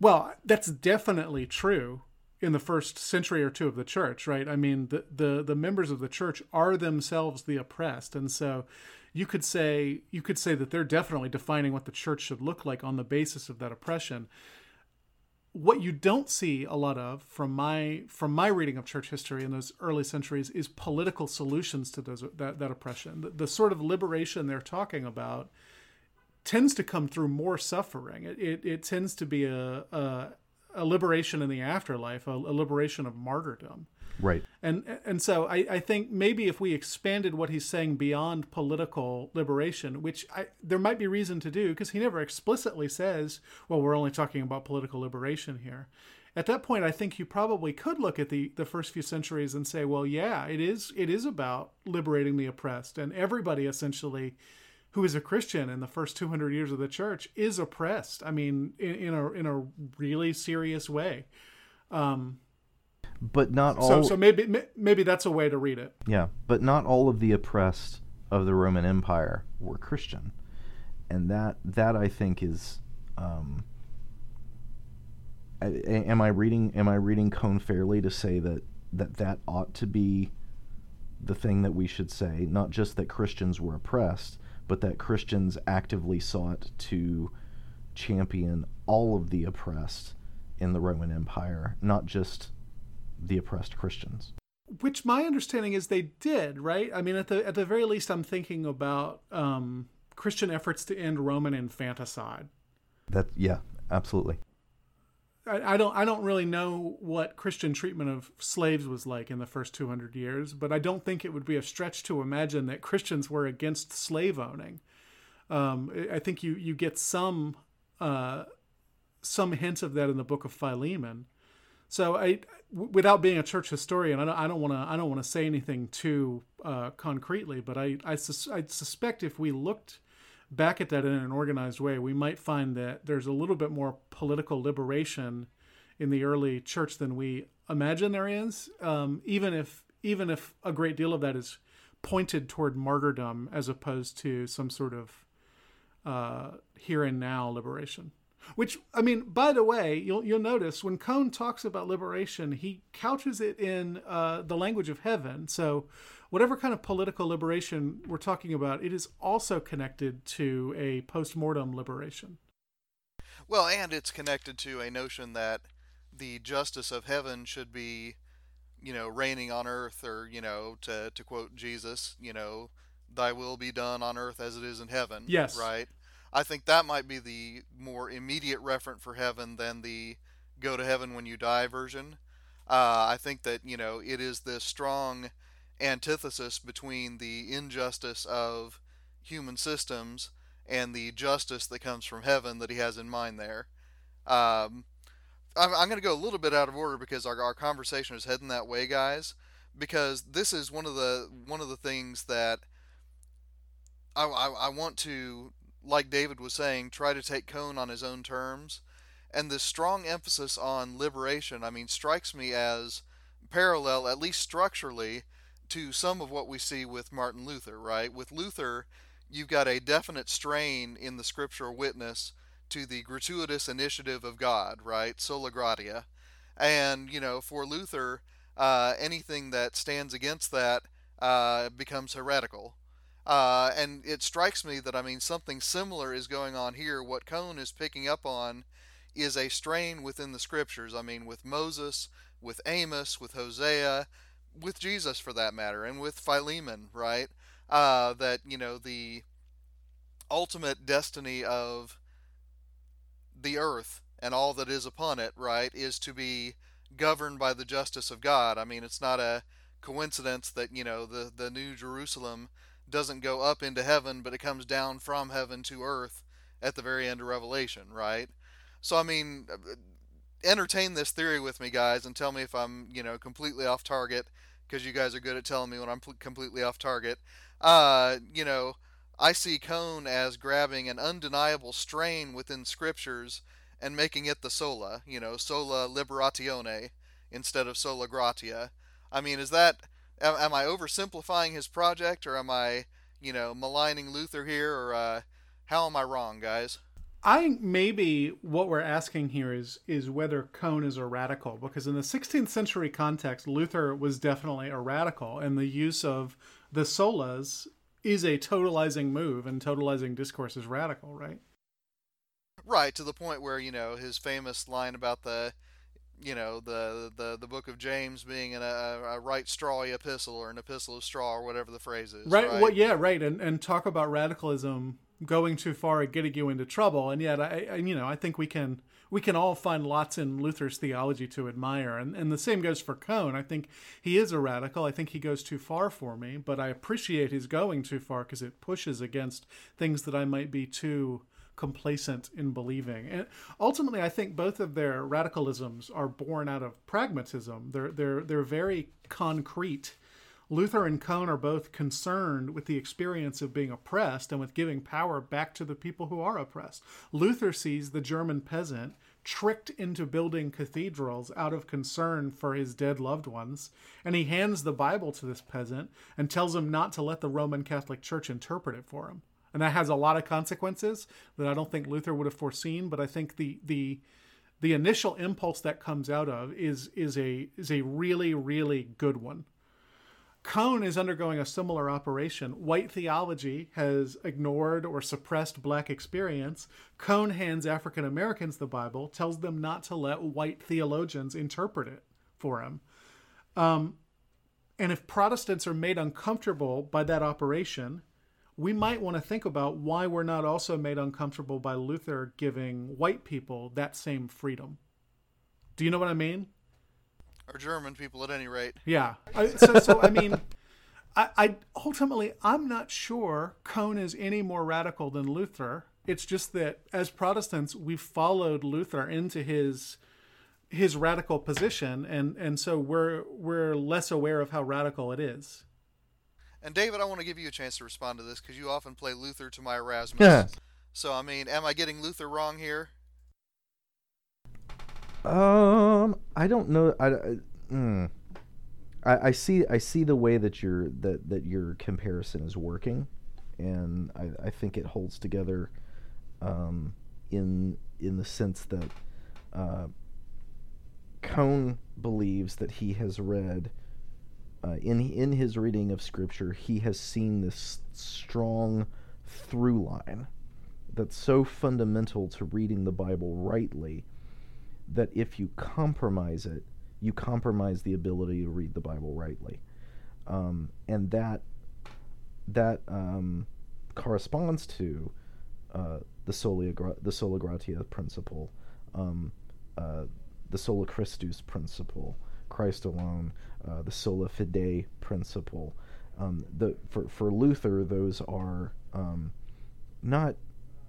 Well, that's definitely true in the first century or two of the church, right? I mean, the, the the members of the church are themselves the oppressed, and so you could say you could say that they're definitely defining what the church should look like on the basis of that oppression. What you don't see a lot of from my from my reading of church history in those early centuries is political solutions to those that, that oppression. The, the sort of liberation they're talking about tends to come through more suffering. It, it, it tends to be a, a, a liberation in the afterlife, a, a liberation of martyrdom. Right. And and so I, I think maybe if we expanded what he's saying beyond political liberation, which I, there might be reason to do, because he never explicitly says, well, we're only talking about political liberation here. At that point, I think you probably could look at the, the first few centuries and say, well, yeah, it is it is about liberating the oppressed, and everybody essentially who is a Christian in the first 200 years of the church is oppressed. I mean, in, in a in a really serious way. Um, But not all. So so maybe maybe that's a way to read it. Yeah, but not all of the oppressed of the Roman Empire were Christian, and that that I think is. Um, I- am I reading? Am I reading Cone fairly to say that that that ought to be the thing that we should say? Not just that Christians were oppressed, but that Christians actively sought to champion all of the oppressed in the Roman Empire, not just the oppressed Christians. Which my understanding is they did, right? I mean, at the at the very least, I'm thinking about um, Christian efforts to end Roman infanticide. That yeah, absolutely. I, I don't I don't really know what Christian treatment of slaves was like in the first 200 years, but I don't think it would be a stretch to imagine that Christians were against slave owning. Um, I I think you you get some uh, some hints of that in the book of Philemon. So I, without being a church historian, I don't, I don't want to, I don't want to say anything too uh, concretely, but I, I, sus- I suspect if we looked back at that in an organized way, we might find that there's a little bit more political liberation in the early church than we imagine there is. Um, even if, even if a great deal of that is pointed toward martyrdom as opposed to some sort of uh, here and now liberation. Which I mean, by the way, you'll you'll notice when Cone talks about liberation, he couches it in uh, the language of heaven. So, whatever kind of political liberation we're talking about, it is also connected to a post-mortem liberation. Well, and it's connected to a notion that the justice of heaven should be, you know, reigning on earth, or you know, to to quote Jesus, you know, "Thy will be done on earth as it is in heaven." Yes. Right. I think that might be the more immediate referent for heaven than the "go to heaven when you die" version. Uh, I think that you know it is this strong antithesis between the injustice of human systems and the justice that comes from heaven that he has in mind there. Um, I'm, I'm going to go a little bit out of order because our, our conversation is heading that way, guys. Because this is one of the one of the things that I, I, I want to, like David was saying, try to take Cone on his own terms. And this strong emphasis on liberation, I mean, strikes me as parallel, at least structurally, to some of what we see with Martin Luther, right? With Luther, you've got a definite strain in the scriptural witness to the gratuitous initiative of God, right? Sola gratia. And, you know, for Luther, uh, anything that stands against that uh, becomes heretical. Uh, and it strikes me that, I mean, something similar is going on here. What Cone is picking up on is a strain within the scriptures. I mean, with Moses, with Amos, with Hosea, with Jesus for that matter, and with Philemon, right? Uh, that, you know, the ultimate destiny of the earth and all that is upon it, right, is to be governed by the justice of God. I mean, it's not a coincidence that, you know, the, the New Jerusalem doesn't go up into heaven, but it comes down from heaven to earth at the very end of Revelation, right? So, I mean, entertain this theory with me, guys, and tell me if I'm, you know, completely off target, because you guys are good at telling me when I'm pl- completely off target. Uh, you know, I see Cone as grabbing an undeniable strain within scriptures and making it the sola, you know, sola liberatione instead of sola gratia. I mean, is that am, am I oversimplifying his project, or am I, you know, maligning Luther here, or uh, how am I wrong, guys? I think maybe what we're asking here is is whether Cone is a radical, because in the 16th century context, Luther was definitely a radical, and the use of the solas is a totalizing move, and totalizing discourse is radical, right? Right to the point where you know his famous line about the, you know, the the the book of James being an, a, a right strawy epistle or an epistle of straw or whatever the phrase is. Right. Right. Well, yeah, right. And and talk about radicalism going too far and getting you into trouble. And yet, I, I you know I think we can we can all find lots in Luther's theology to admire. And and the same goes for Cone. I think he is a radical. I think he goes too far for me, but I appreciate his going too far because it pushes against things that I might be too complacent in believing. And ultimately, I think both of their radicalisms are born out of pragmatism. They're they're they're very concrete. Luther and Cone are both concerned with the experience of being oppressed and with giving power back to the people who are oppressed. Luther sees the German peasant tricked into building cathedrals out of concern for his dead loved ones, and he hands the Bible to this peasant and tells him not to let the Roman Catholic Church interpret it for him. And that has a lot of consequences that I don't think Luther would have foreseen, but I think the the the initial impulse that comes out of is is a is a really really good one. Cone is undergoing a similar operation. White theology has ignored or suppressed black experience. Cone hands African Americans the Bible, tells them not to let white theologians interpret it for him. Um, and if Protestants are made uncomfortable by that operation, we might want to think about why we're not also made uncomfortable by Luther giving white people that same freedom. Do you know what I mean? Or German people, at any rate. Yeah. I, so, so I mean, I, I ultimately I'm not sure Cone is any more radical than Luther. It's just that as Protestants, we've followed Luther into his his radical position, and and so we're we're less aware of how radical it is. And David, I want to give you a chance to respond to this because you often play Luther to my Erasmus. Yeah. So, I mean, am I getting Luther wrong here? Um, I don't know. I, I, mm. I, I see. I see the way that your that that your comparison is working, and I, I think it holds together um, in in the sense that uh, Cone believes that he has read uh, in in his reading of Scripture, he has seen this strong through line that's so fundamental to reading the Bible rightly that if you compromise it, you compromise the ability to read the Bible rightly, um, and that that um, corresponds to uh, the sola the sola gratia principle, um, uh, the sola Christus principle, Christ alone, uh, the sola fide principle. Um, the for for Luther, those are um, not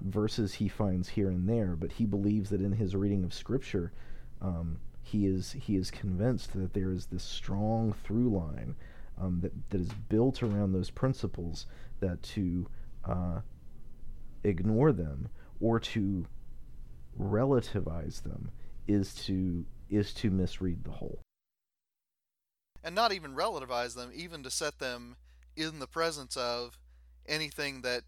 verses he finds here and there, but he believes that in his reading of Scripture, um, he is he is convinced that there is this strong through line um, that that is built around those principles that to uh, ignore them or to relativize them is to is to misread the whole. And not even relativize them, even to set them in the presence of anything that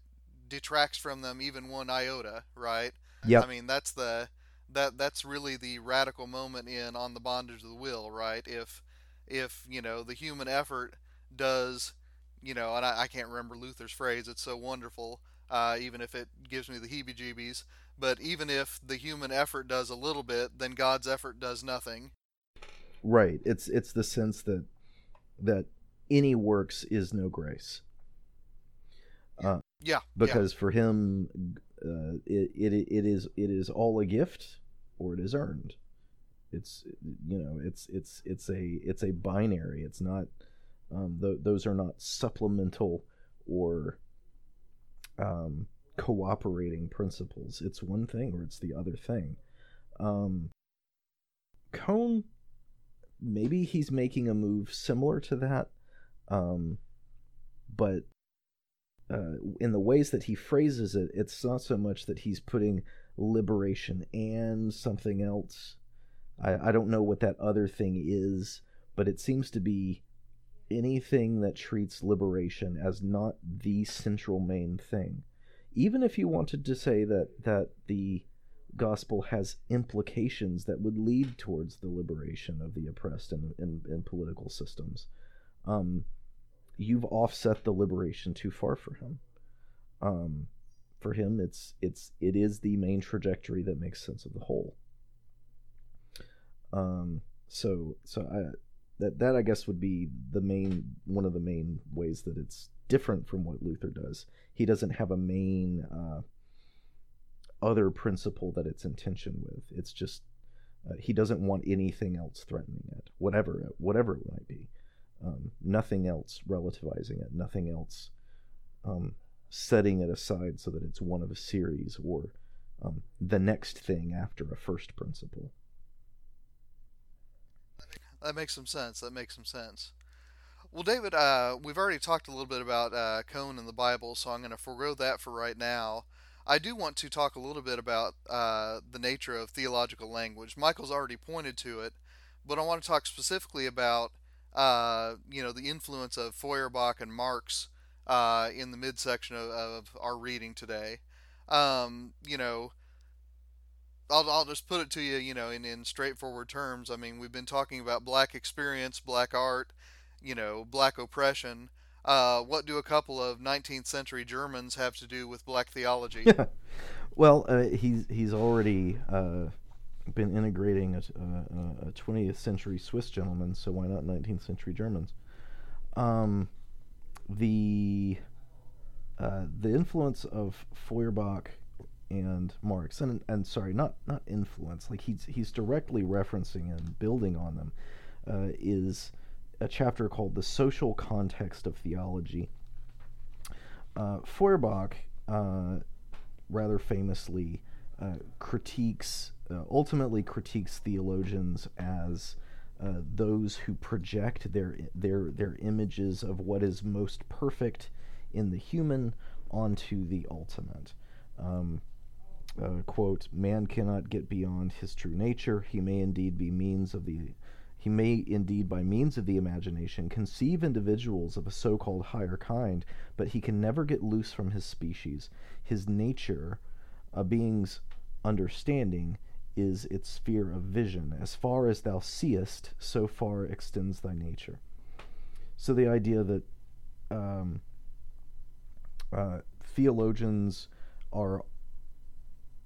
detracts from them even one iota, right? Yeah. I mean, that's the that that's really the radical moment in on the bondage of the will, right? If if you know the human effort does, you know, and I, I can't remember Luther's phrase. It's so wonderful, uh, even if it gives me the heebie-jeebies. But even if the human effort does a little bit, then God's effort does nothing. Right. It's it's the sense that that any works is no grace. Uh, Yeah, because for him, uh, it, it it is it is all a gift or it is earned. It's you know it's it's it's a it's a binary. It's not um, th- those are not supplemental or um, cooperating principles. It's one thing or it's the other thing. Um, Cone, maybe he's making a move similar to that, um, but uh, in the ways that he phrases it, it's not so much that he's putting liberation and something else. I, I don't know what that other thing is, but it seems to be anything that treats liberation as not the central main thing. Even if you wanted to say that that the gospel has implications that would lead towards the liberation of the oppressed in, in, in political systems, um, you've offset the liberation too far for him. Um, for him, it's it's it is the main trajectory that makes sense of the whole. Um, so so I that that I guess would be the main one of the main ways that it's different from what Luther does. He doesn't have a main uh, other principle that it's in tension with. It's just uh, he doesn't want anything else threatening it, whatever whatever it might be. Um, nothing else relativizing it, nothing else um, setting it aside so that it's one of a series or um, the next thing after a first principle. That makes some sense. That makes some sense. Well, David, uh, we've already talked a little bit about uh, Cone in the Bible, so I'm going to forego that for right now. I do want to talk a little bit about uh, the nature of theological language. Michial's already pointed to it, but I want to talk specifically about, uh, you know, the influence of Feuerbach and Marx uh, in the midsection of, of our reading today. Um, you know, I'll, I'll just put it to you, you know, in, in straightforward terms. I mean, we've been talking about black experience, black art, you know, black oppression. Uh, what do a couple of 19th century Germans have to do with black theology? well, uh, he's he's already uh, been integrating a, a, a 20th century Swiss gentleman, so why not 19th century Germans? Um, the uh, the influence of Feuerbach and Marx, and and sorry, not not influence, like he's he's directly referencing and building on them, uh, is a chapter called "The Social Context of Theology." Uh, Feuerbach, uh, rather famously, uh, critiques uh, ultimately critiques theologians as uh, those who project their their their images of what is most perfect in the human onto the ultimate. Um, uh, quote, man cannot get beyond his true nature. He may indeed be means of the he may indeed by means of the imagination conceive individuals of a so-called higher kind, but he can never get loose from his species. His nature A being's understanding is its sphere of vision. As far as thou seest, so far extends thy nature. So the idea that um, uh, theologians are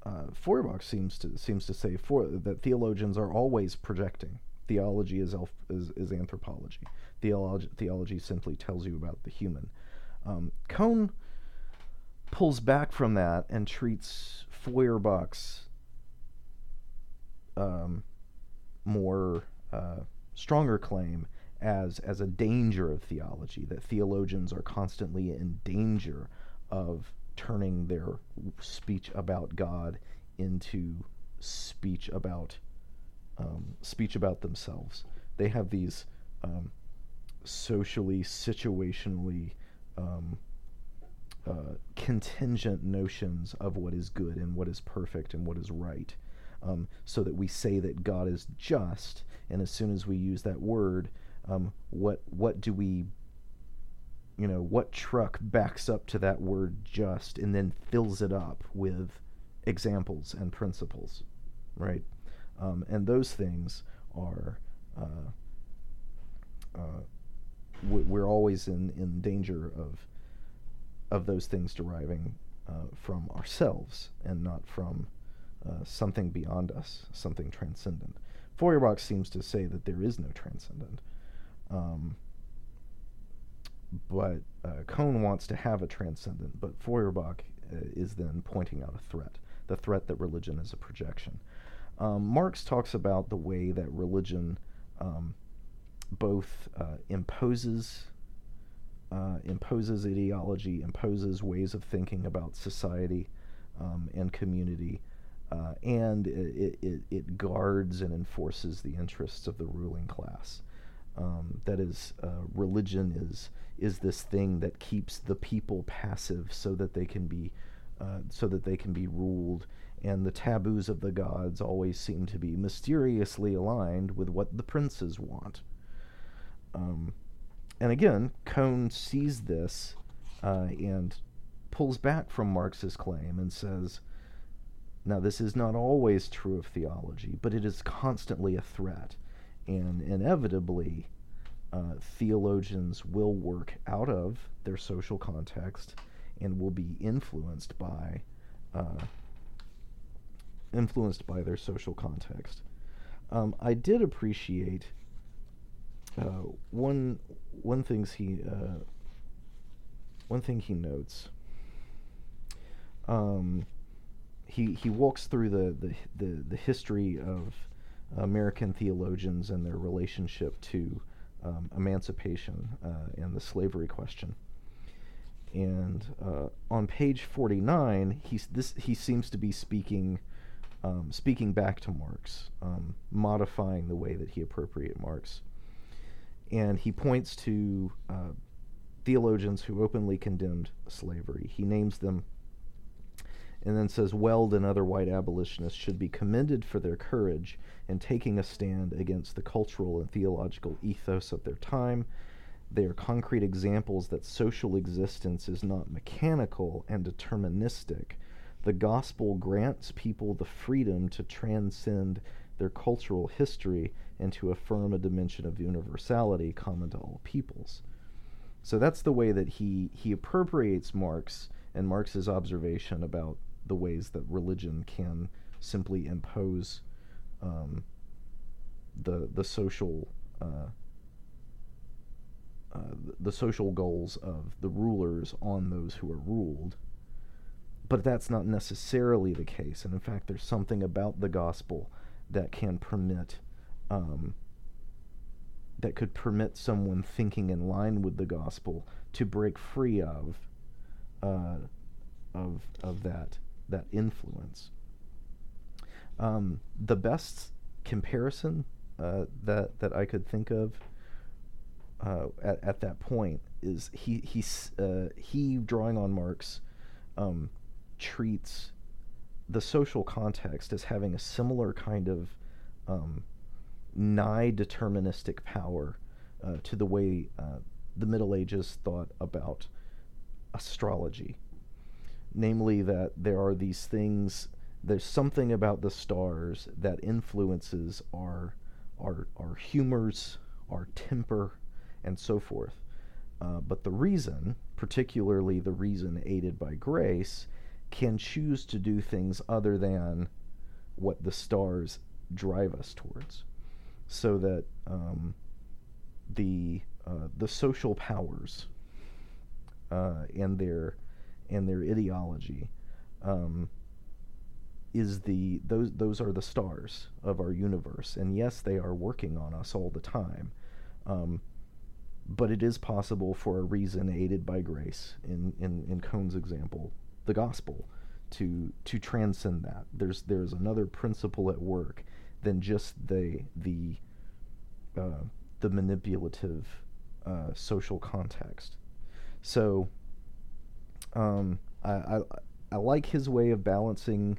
uh, Feuerbach seems to seems to say for that theologians are always projecting. Theology is elf, is, is anthropology. Theology theology simply tells you about the human. Um, Cone pulls back from that and treats Feuerbach's um, more uh, stronger claim as as a danger of theology that theologians are constantly in danger of turning their speech about God into speech about um, speech about themselves. They have these um, socially, situationally um, uh, contingent notions of what is good and what is perfect and what is right. Um, so that we say that God is just, and as soon as we use that word, um, what what do we you know, what truck backs up to that word just and then fills it up with examples and principles, right? Um, and those things are, uh, uh, we- we're always in, in danger of, of those things deriving uh, from ourselves and not from uh, something beyond us, something transcendent. Feuerbach seems to say that there is no transcendent. Um, but uh, Cone wants to have a transcendent, but Feuerbach uh, is then pointing out a threat, the threat that religion is a projection. Um, Marx talks about the way that religion um, both uh, imposes uh, imposes ideology, imposes ways of thinking about society um, and community, uh, and it, it, it guards and enforces the interests of the ruling class. Um, that is, uh, religion is is this thing that keeps the people passive so that they can be uh, so that they can be ruled, and the taboos of the gods always seem to be mysteriously aligned with what the princes want. Um, and again, Cone sees this uh, and pulls back from Marx's claim and says, now, this is not always true of theology, but it is constantly a threat. And inevitably, uh, theologians will work out of their social context and will be influenced by uh, influenced by their social context. Um, I did appreciate uh, one one things he uh, one thing he notes. Um, he he walks through the the the, the history of American theologians and their relationship to um, emancipation uh, and the slavery question. And uh, on page forty nine, he's this he seems to be speaking. Um, speaking back to Marx, um, modifying the way that he appropriate Marx, and he points to uh, theologians who openly condemned slavery. He names them and then says Weld and other white abolitionists should be commended for their courage in taking a stand against the cultural and theological ethos of their time. They are concrete examples that social existence is not mechanical and deterministic. The gospel grants people the freedom to transcend their cultural history and to affirm a dimension of universality common to all peoples. So that's the way that he, he appropriates Marx and Marx's observation about the ways that religion can simply impose um, the the social uh, uh, the social goals of the rulers on those who are ruled. But that's not necessarily the case, and in fact, there's something about the gospel that can permit um, that could permit someone thinking in line with the gospel to break free of uh, of of that that influence. Um, the best comparison uh, that that I could think of uh, at at that point is he he's uh, he drawing on Marx um, treats the social context as having a similar kind of um, nigh deterministic power uh, to the way uh, the Middle Ages thought about astrology. namely that there are these things. There's something about the stars that influences our our our humors, our temper, and so forth. Uh, but the reason, particularly the reason aided by grace, can choose to do things other than what the stars drive us towards, so that um, the uh, the social powers uh, and their and their ideology um, is the those those are the stars of our universe, and yes, they are working on us all the time. Um, but it is possible for a reason aided by grace in, in, in Cone's example, the gospel, to to transcend that. There's there's another principle at work than just the the uh, the manipulative uh, social context. So um, I, I I like his way of balancing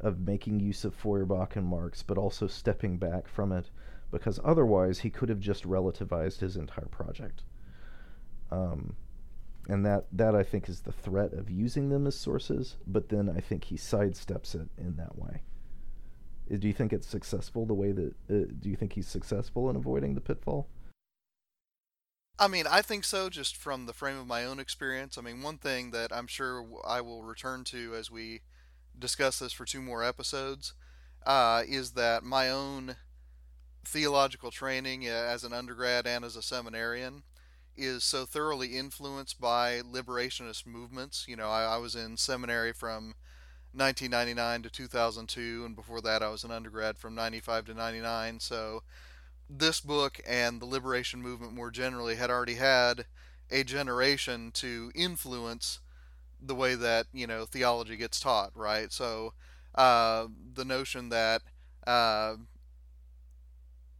of making use of Feuerbach and Marx, but also stepping back from it because otherwise he could have just relativized his entire project. Um, and that that I think is the threat of using them as sources. But then I think he sidesteps it in that way. Uh, Do you think it's successful the way that? Uh, do you think he's successful in avoiding the pitfall? I mean, I think so, just from the frame of my own experience. I mean, one thing that I'm sure I will return to as we discuss this for two more episodes uh, is that my own theological training uh, as an undergrad and as a seminarian is so thoroughly influenced by liberationist movements. You know, I, I was in seminary from 1999 to 2002, and before that, I was an undergrad from 95 to 99. So, this book and the liberation movement more generally had already had a generation to influence the way that you know theology gets taught, right? So, uh, the notion that uh,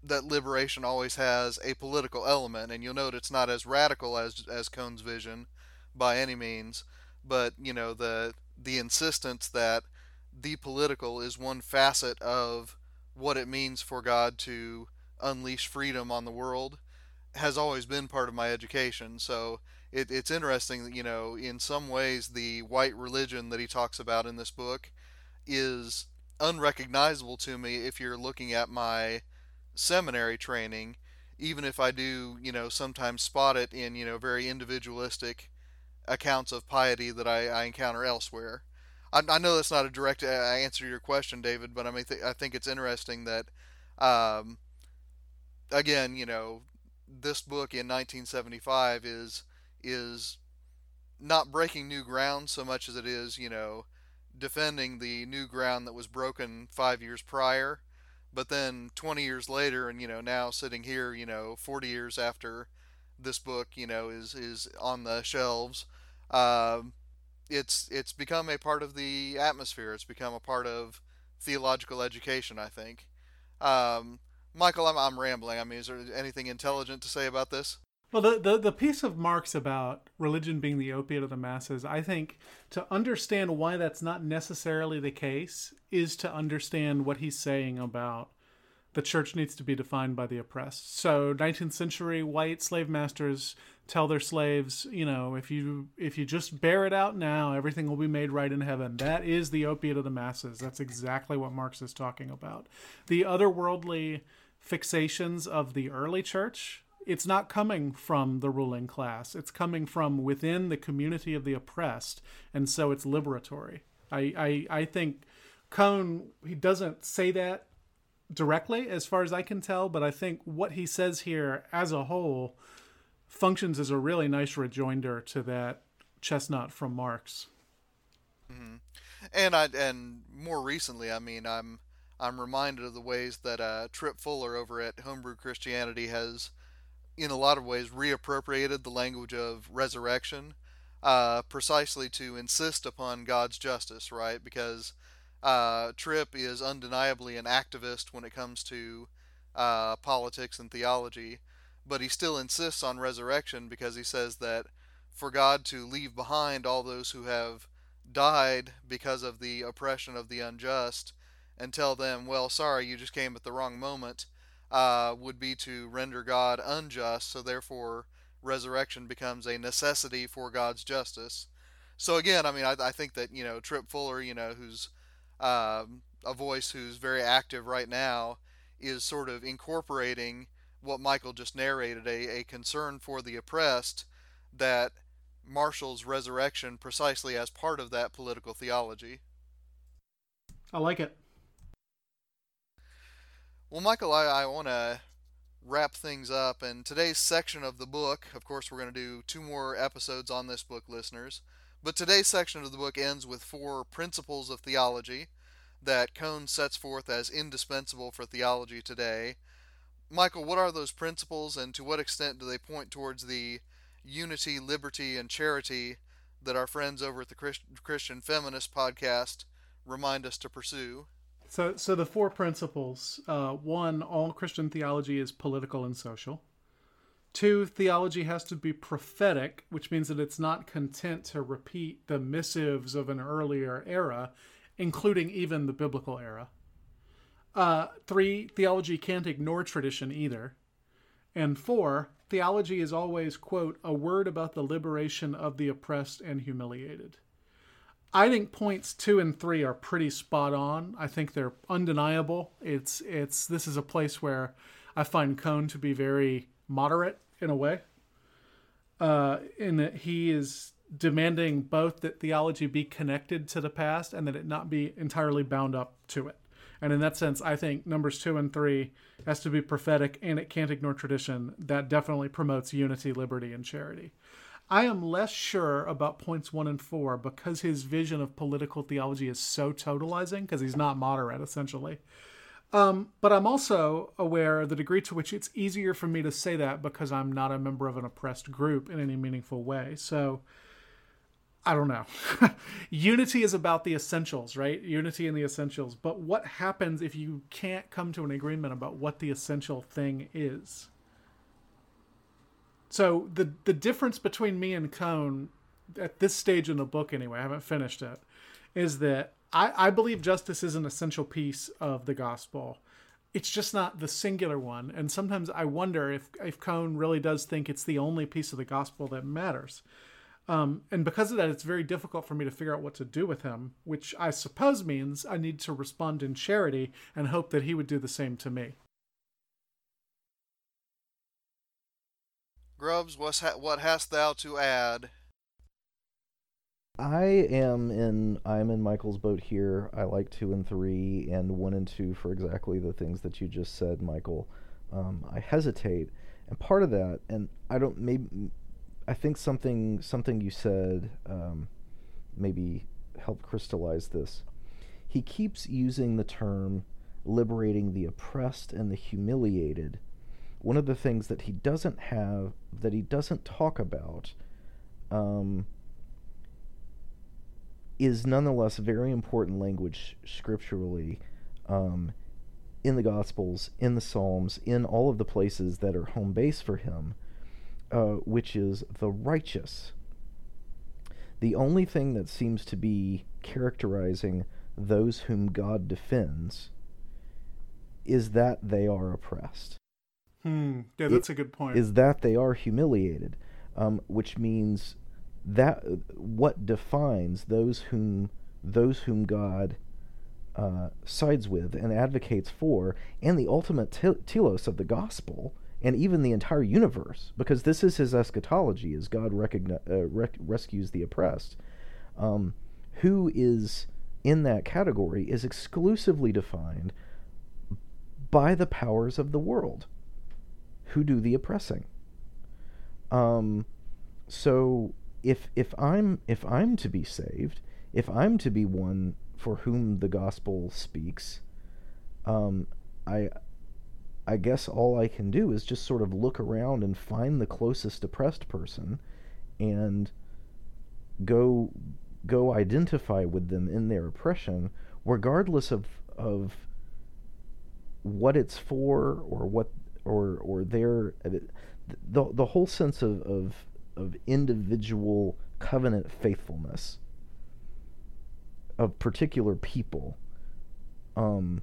that liberation always has a political element, and you'll note it's not as radical as as Cone's vision by any means, but you know the the insistence that the political is one facet of what it means for God to unleash freedom on the world has always been part of my education. So it, it's interesting that you know in some ways the white religion that he talks about in this book is unrecognizable to me if you're looking at my seminary training, even if I do, you know, sometimes spot it in, you know, very individualistic accounts of piety that I, I encounter elsewhere. I, I, know that's not a direct uh, answer to your question, David, but I mean, th- I think it's interesting that, um, again, you know, this book in 1975 is is not breaking new ground so much as it is, you know, defending the new ground that was broken five years prior but then 20 years later and you know now sitting here you know 40 years after this book you know is is on the shelves uh, it's it's become a part of the atmosphere. It's become a part of theological education i think. Um, Michial I'm, I'm rambling. I mean is there anything intelligent to say about this well, the, the, the piece of Marx about religion being the opiate of the masses, I think to understand why that's not necessarily the case is to understand what he's saying about the church needs to be defined by the oppressed. So 19th century white slave masters tell their slaves, you know, if you if you just bear it out now, everything will be made right in heaven. That is the opiate of the masses. That's exactly what Marx is talking about. The otherworldly fixations of the early church it's not coming from the ruling class. It's coming from within the community of the oppressed, and so it's liberatory. I I, I think Cone he doesn't say that directly, as far as I can tell, but I think what he says here as a whole functions as a really nice rejoinder to that chestnut from Marx. Mm-hmm. And I and more recently, I mean, I'm I'm reminded of the ways that uh, Tripp Fuller over at Homebrew Christianity has in a lot of ways reappropriated the language of resurrection uh, precisely to insist upon God's justice, right? Because uh, Tripp is undeniably an activist when it comes to uh, politics and theology, but he still insists on resurrection because he says that for God to leave behind all those who have died because of the oppression of the unjust and tell them, well, sorry, you just came at the wrong moment uh, would be to render God unjust, so therefore resurrection becomes a necessity for God's justice. So again, I mean, I, I think that you know Tripp Fuller, you know, who's um, a voice who's very active right now, is sort of incorporating what Michial just narrated, a, a concern for the oppressed, that marshals resurrection precisely as part of that political theology. I like it. Well, Michial, I, I want to wrap things up. And today's section of the book, of course, we're going to do two more episodes on this book, listeners. But today's section of the book ends with four principles of theology that Cone sets forth as indispensable for theology today. Michial, what are those principles, and to what extent do they point towards the unity, liberty, and charity that our friends over at the Christ- Christian Feminist podcast remind us to pursue? So, so the four principles: uh, one, all Christian theology is political and social. Two, theology has to be prophetic, which means that it's not content to repeat the missives of an earlier era, including even the biblical era. Uh, three, theology can't ignore tradition either. And four, theology is always, quote, a word about the liberation of the oppressed and humiliated. I think points two and three are pretty spot on. I think they're undeniable. It's it's this is a place where I find Cone to be very moderate in a way. Uh, in that he is demanding both that theology be connected to the past and that it not be entirely bound up to it. And in that sense, I think numbers two and three has to be prophetic and it can't ignore tradition. That definitely promotes unity, liberty, and charity. I am less sure about points one and four because his vision of political theology is so totalizing because he's not moderate, essentially. Um, but I'm also aware of the degree to which it's easier for me to say that because I'm not a member of an oppressed group in any meaningful way. So I don't know. Unity is about the essentials, right? Unity in the essentials. But what happens if you can't come to an agreement about what the essential thing is? So the the difference between me and Cone at this stage in the book anyway, I haven't finished it, is that I, I believe justice is an essential piece of the gospel. It's just not the singular one. And sometimes I wonder if, if Cone really does think it's the only piece of the gospel that matters. Um, and because of that, it's very difficult for me to figure out what to do with him, which I suppose means I need to respond in charity and hope that he would do the same to me. Grubbs, what's ha- what hast thou to add? I am in I'm in Michial's boat here. I like two and three and one and two for exactly the things that you just said, Michial. Um, I hesitate, and part of that, and I don't maybe I think something something you said um, maybe helped crystallize this. He keeps using the term liberating the oppressed and the humiliated. One of the things that he doesn't have that he doesn't talk about. Um, is nonetheless very important language scripturally um, in the Gospels, in the Psalms, in all of the places that are home base for him, uh, which is the righteous. The only thing that seems to be characterizing those whom God defends is that they are oppressed Hmm. Yeah, that's a good point. is that they are humiliated, um, which means that what defines those whom those whom God uh, sides with and advocates for, and the ultimate te- telos of the gospel, and even the entire universe, because this is his eschatology, is God recogni- uh, rec- rescues the oppressed. Um, who is in that category is exclusively defined by the powers of the world who do the oppressing. Um, so if if I'm if I'm to be saved, if I'm to be one for whom the gospel speaks, um, I I guess all I can do is just sort of look around and find the closest oppressed person, and go go identify with them in their oppression, regardless of of what it's for or what or or their the the whole sense of of, of individual covenant faithfulness of particular people um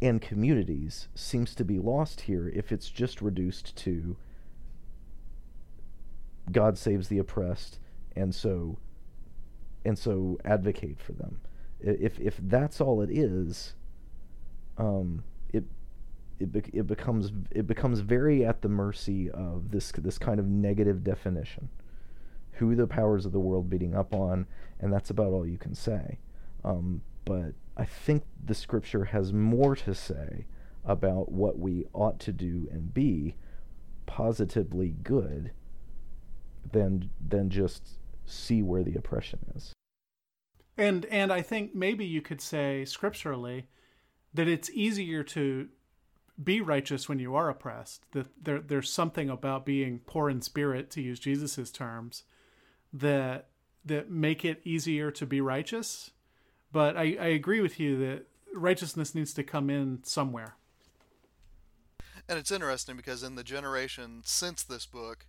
and communities seems to be lost here if it's just reduced to God saves the oppressed and so and so advocate for them. If if that's all it is, um, it bec- it becomes it becomes very at the mercy of this this kind of negative definition. Who the powers of the world beating up on, and that's about all you can say. Um, but I think the scripture has more to say about what we ought to do and be positively good than than just see where the oppression is. And and I think maybe you could say scripturally that it's easier to be righteous when you are oppressed. That there there's something about being poor in spirit, to use Jesus's terms, that that make it easier to be righteous. But I, I agree with you that righteousness needs to come in somewhere. And it's interesting because in the generation since this book,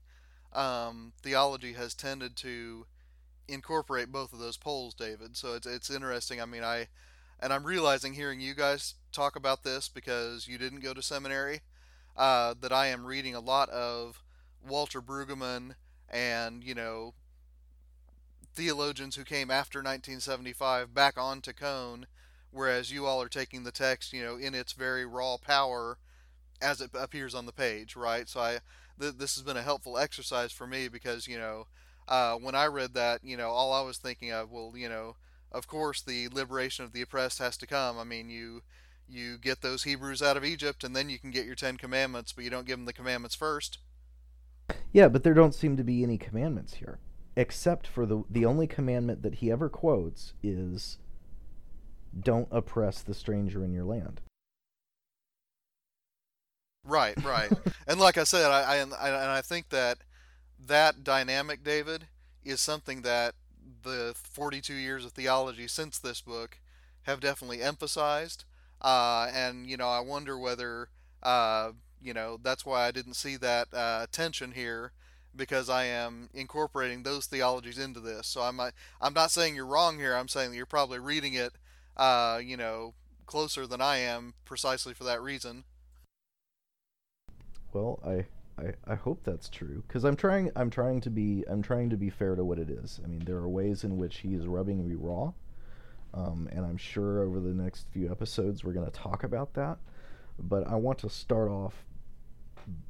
um, theology has tended to incorporate both of those poles, David. So it's it's interesting. I mean, I and I'm realizing hearing you guys talk about this because you didn't go to seminary, uh, that I am reading a lot of Walter Brueggemann and you know theologians who came after 1975 back onto Cone, whereas you all are taking the text, you know, in its very raw power as it appears on the page, right? So I th- this has been a helpful exercise for me because you know uh, when I read that, you know, all I was thinking of, well, you know, of course the liberation of the oppressed has to come. I mean, you you get those Hebrews out of Egypt, and then you can get your Ten Commandments, but you don't give them the commandments first. Yeah, but there don't seem to be any commandments here, except for the the only commandment that he ever quotes is don't oppress the stranger in your land. Right, right. and like I said, I, I and I- and I think that that dynamic, David, is something that the 42 years of theology since this book have definitely emphasized. Uh, and you know, I wonder whether uh, you know that's why I didn't see that uh, tension here because I am incorporating those theologies into this. So I'm I'm not saying you're wrong here. I'm saying that you're probably reading it, uh, you know, closer than I am precisely for that reason. Well, I, I, I hope that's true because I'm trying I'm trying to be I'm trying to be fair to what it is. I mean, there are ways in which he is rubbing me raw, um, and I'm sure over the next few episodes we're going to talk about that. But I want to start off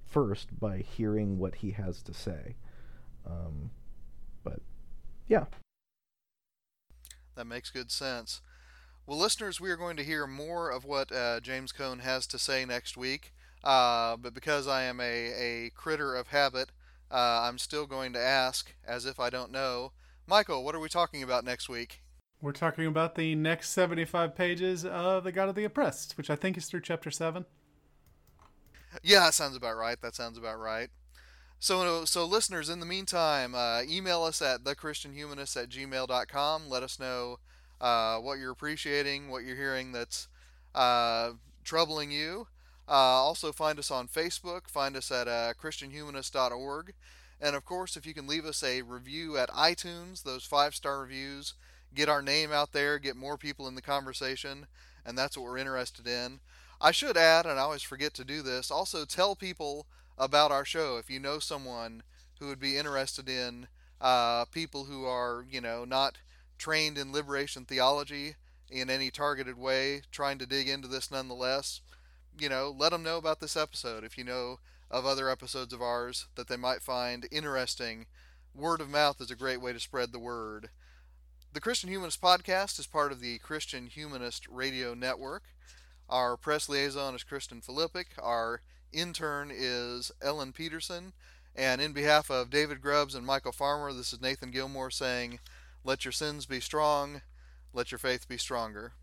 first by hearing what he has to say. Um, but yeah, That makes good sense. Well, listeners, we are going to hear more of what uh, James Cone has to say next week. Uh, but because I am a, a critter of habit, uh, I'm still going to ask, as if I don't know, Michial, what are we talking about next week? We're talking about the next 75 pages of The God of the Oppressed, which I think is through chapter 7. Yeah, that sounds about right. That sounds about right. So, so listeners, in the meantime, uh, email us at thechristianhumanist at gmail.com. Let us know uh, what you're appreciating, what you're hearing that's uh, troubling you. Uh, also, find us on Facebook. Find us at uh, christianhumanist.org. And of course, if you can leave us a review at iTunes, those five star reviews, get our name out there, get more people in the conversation, and that's what we're interested in. I should add, and I always forget to do this, also tell people about our show. If you know someone who would be interested in uh, people who are, you know, not trained in liberation theology in any targeted way, trying to dig into this nonetheless, you know, let them know about this episode. If you know of other episodes of ours that they might find interesting, word of mouth is a great way to spread the word. The Christian Humanist Podcast is part of the Christian Humanist Radio Network. Our press liaison is Kristen Filippic. Our intern is Ellen Peterson. And in behalf of David Grubbs and Michial Farmer, this is Nathan Gilmour saying, Let your sins be strong, let your faith be stronger.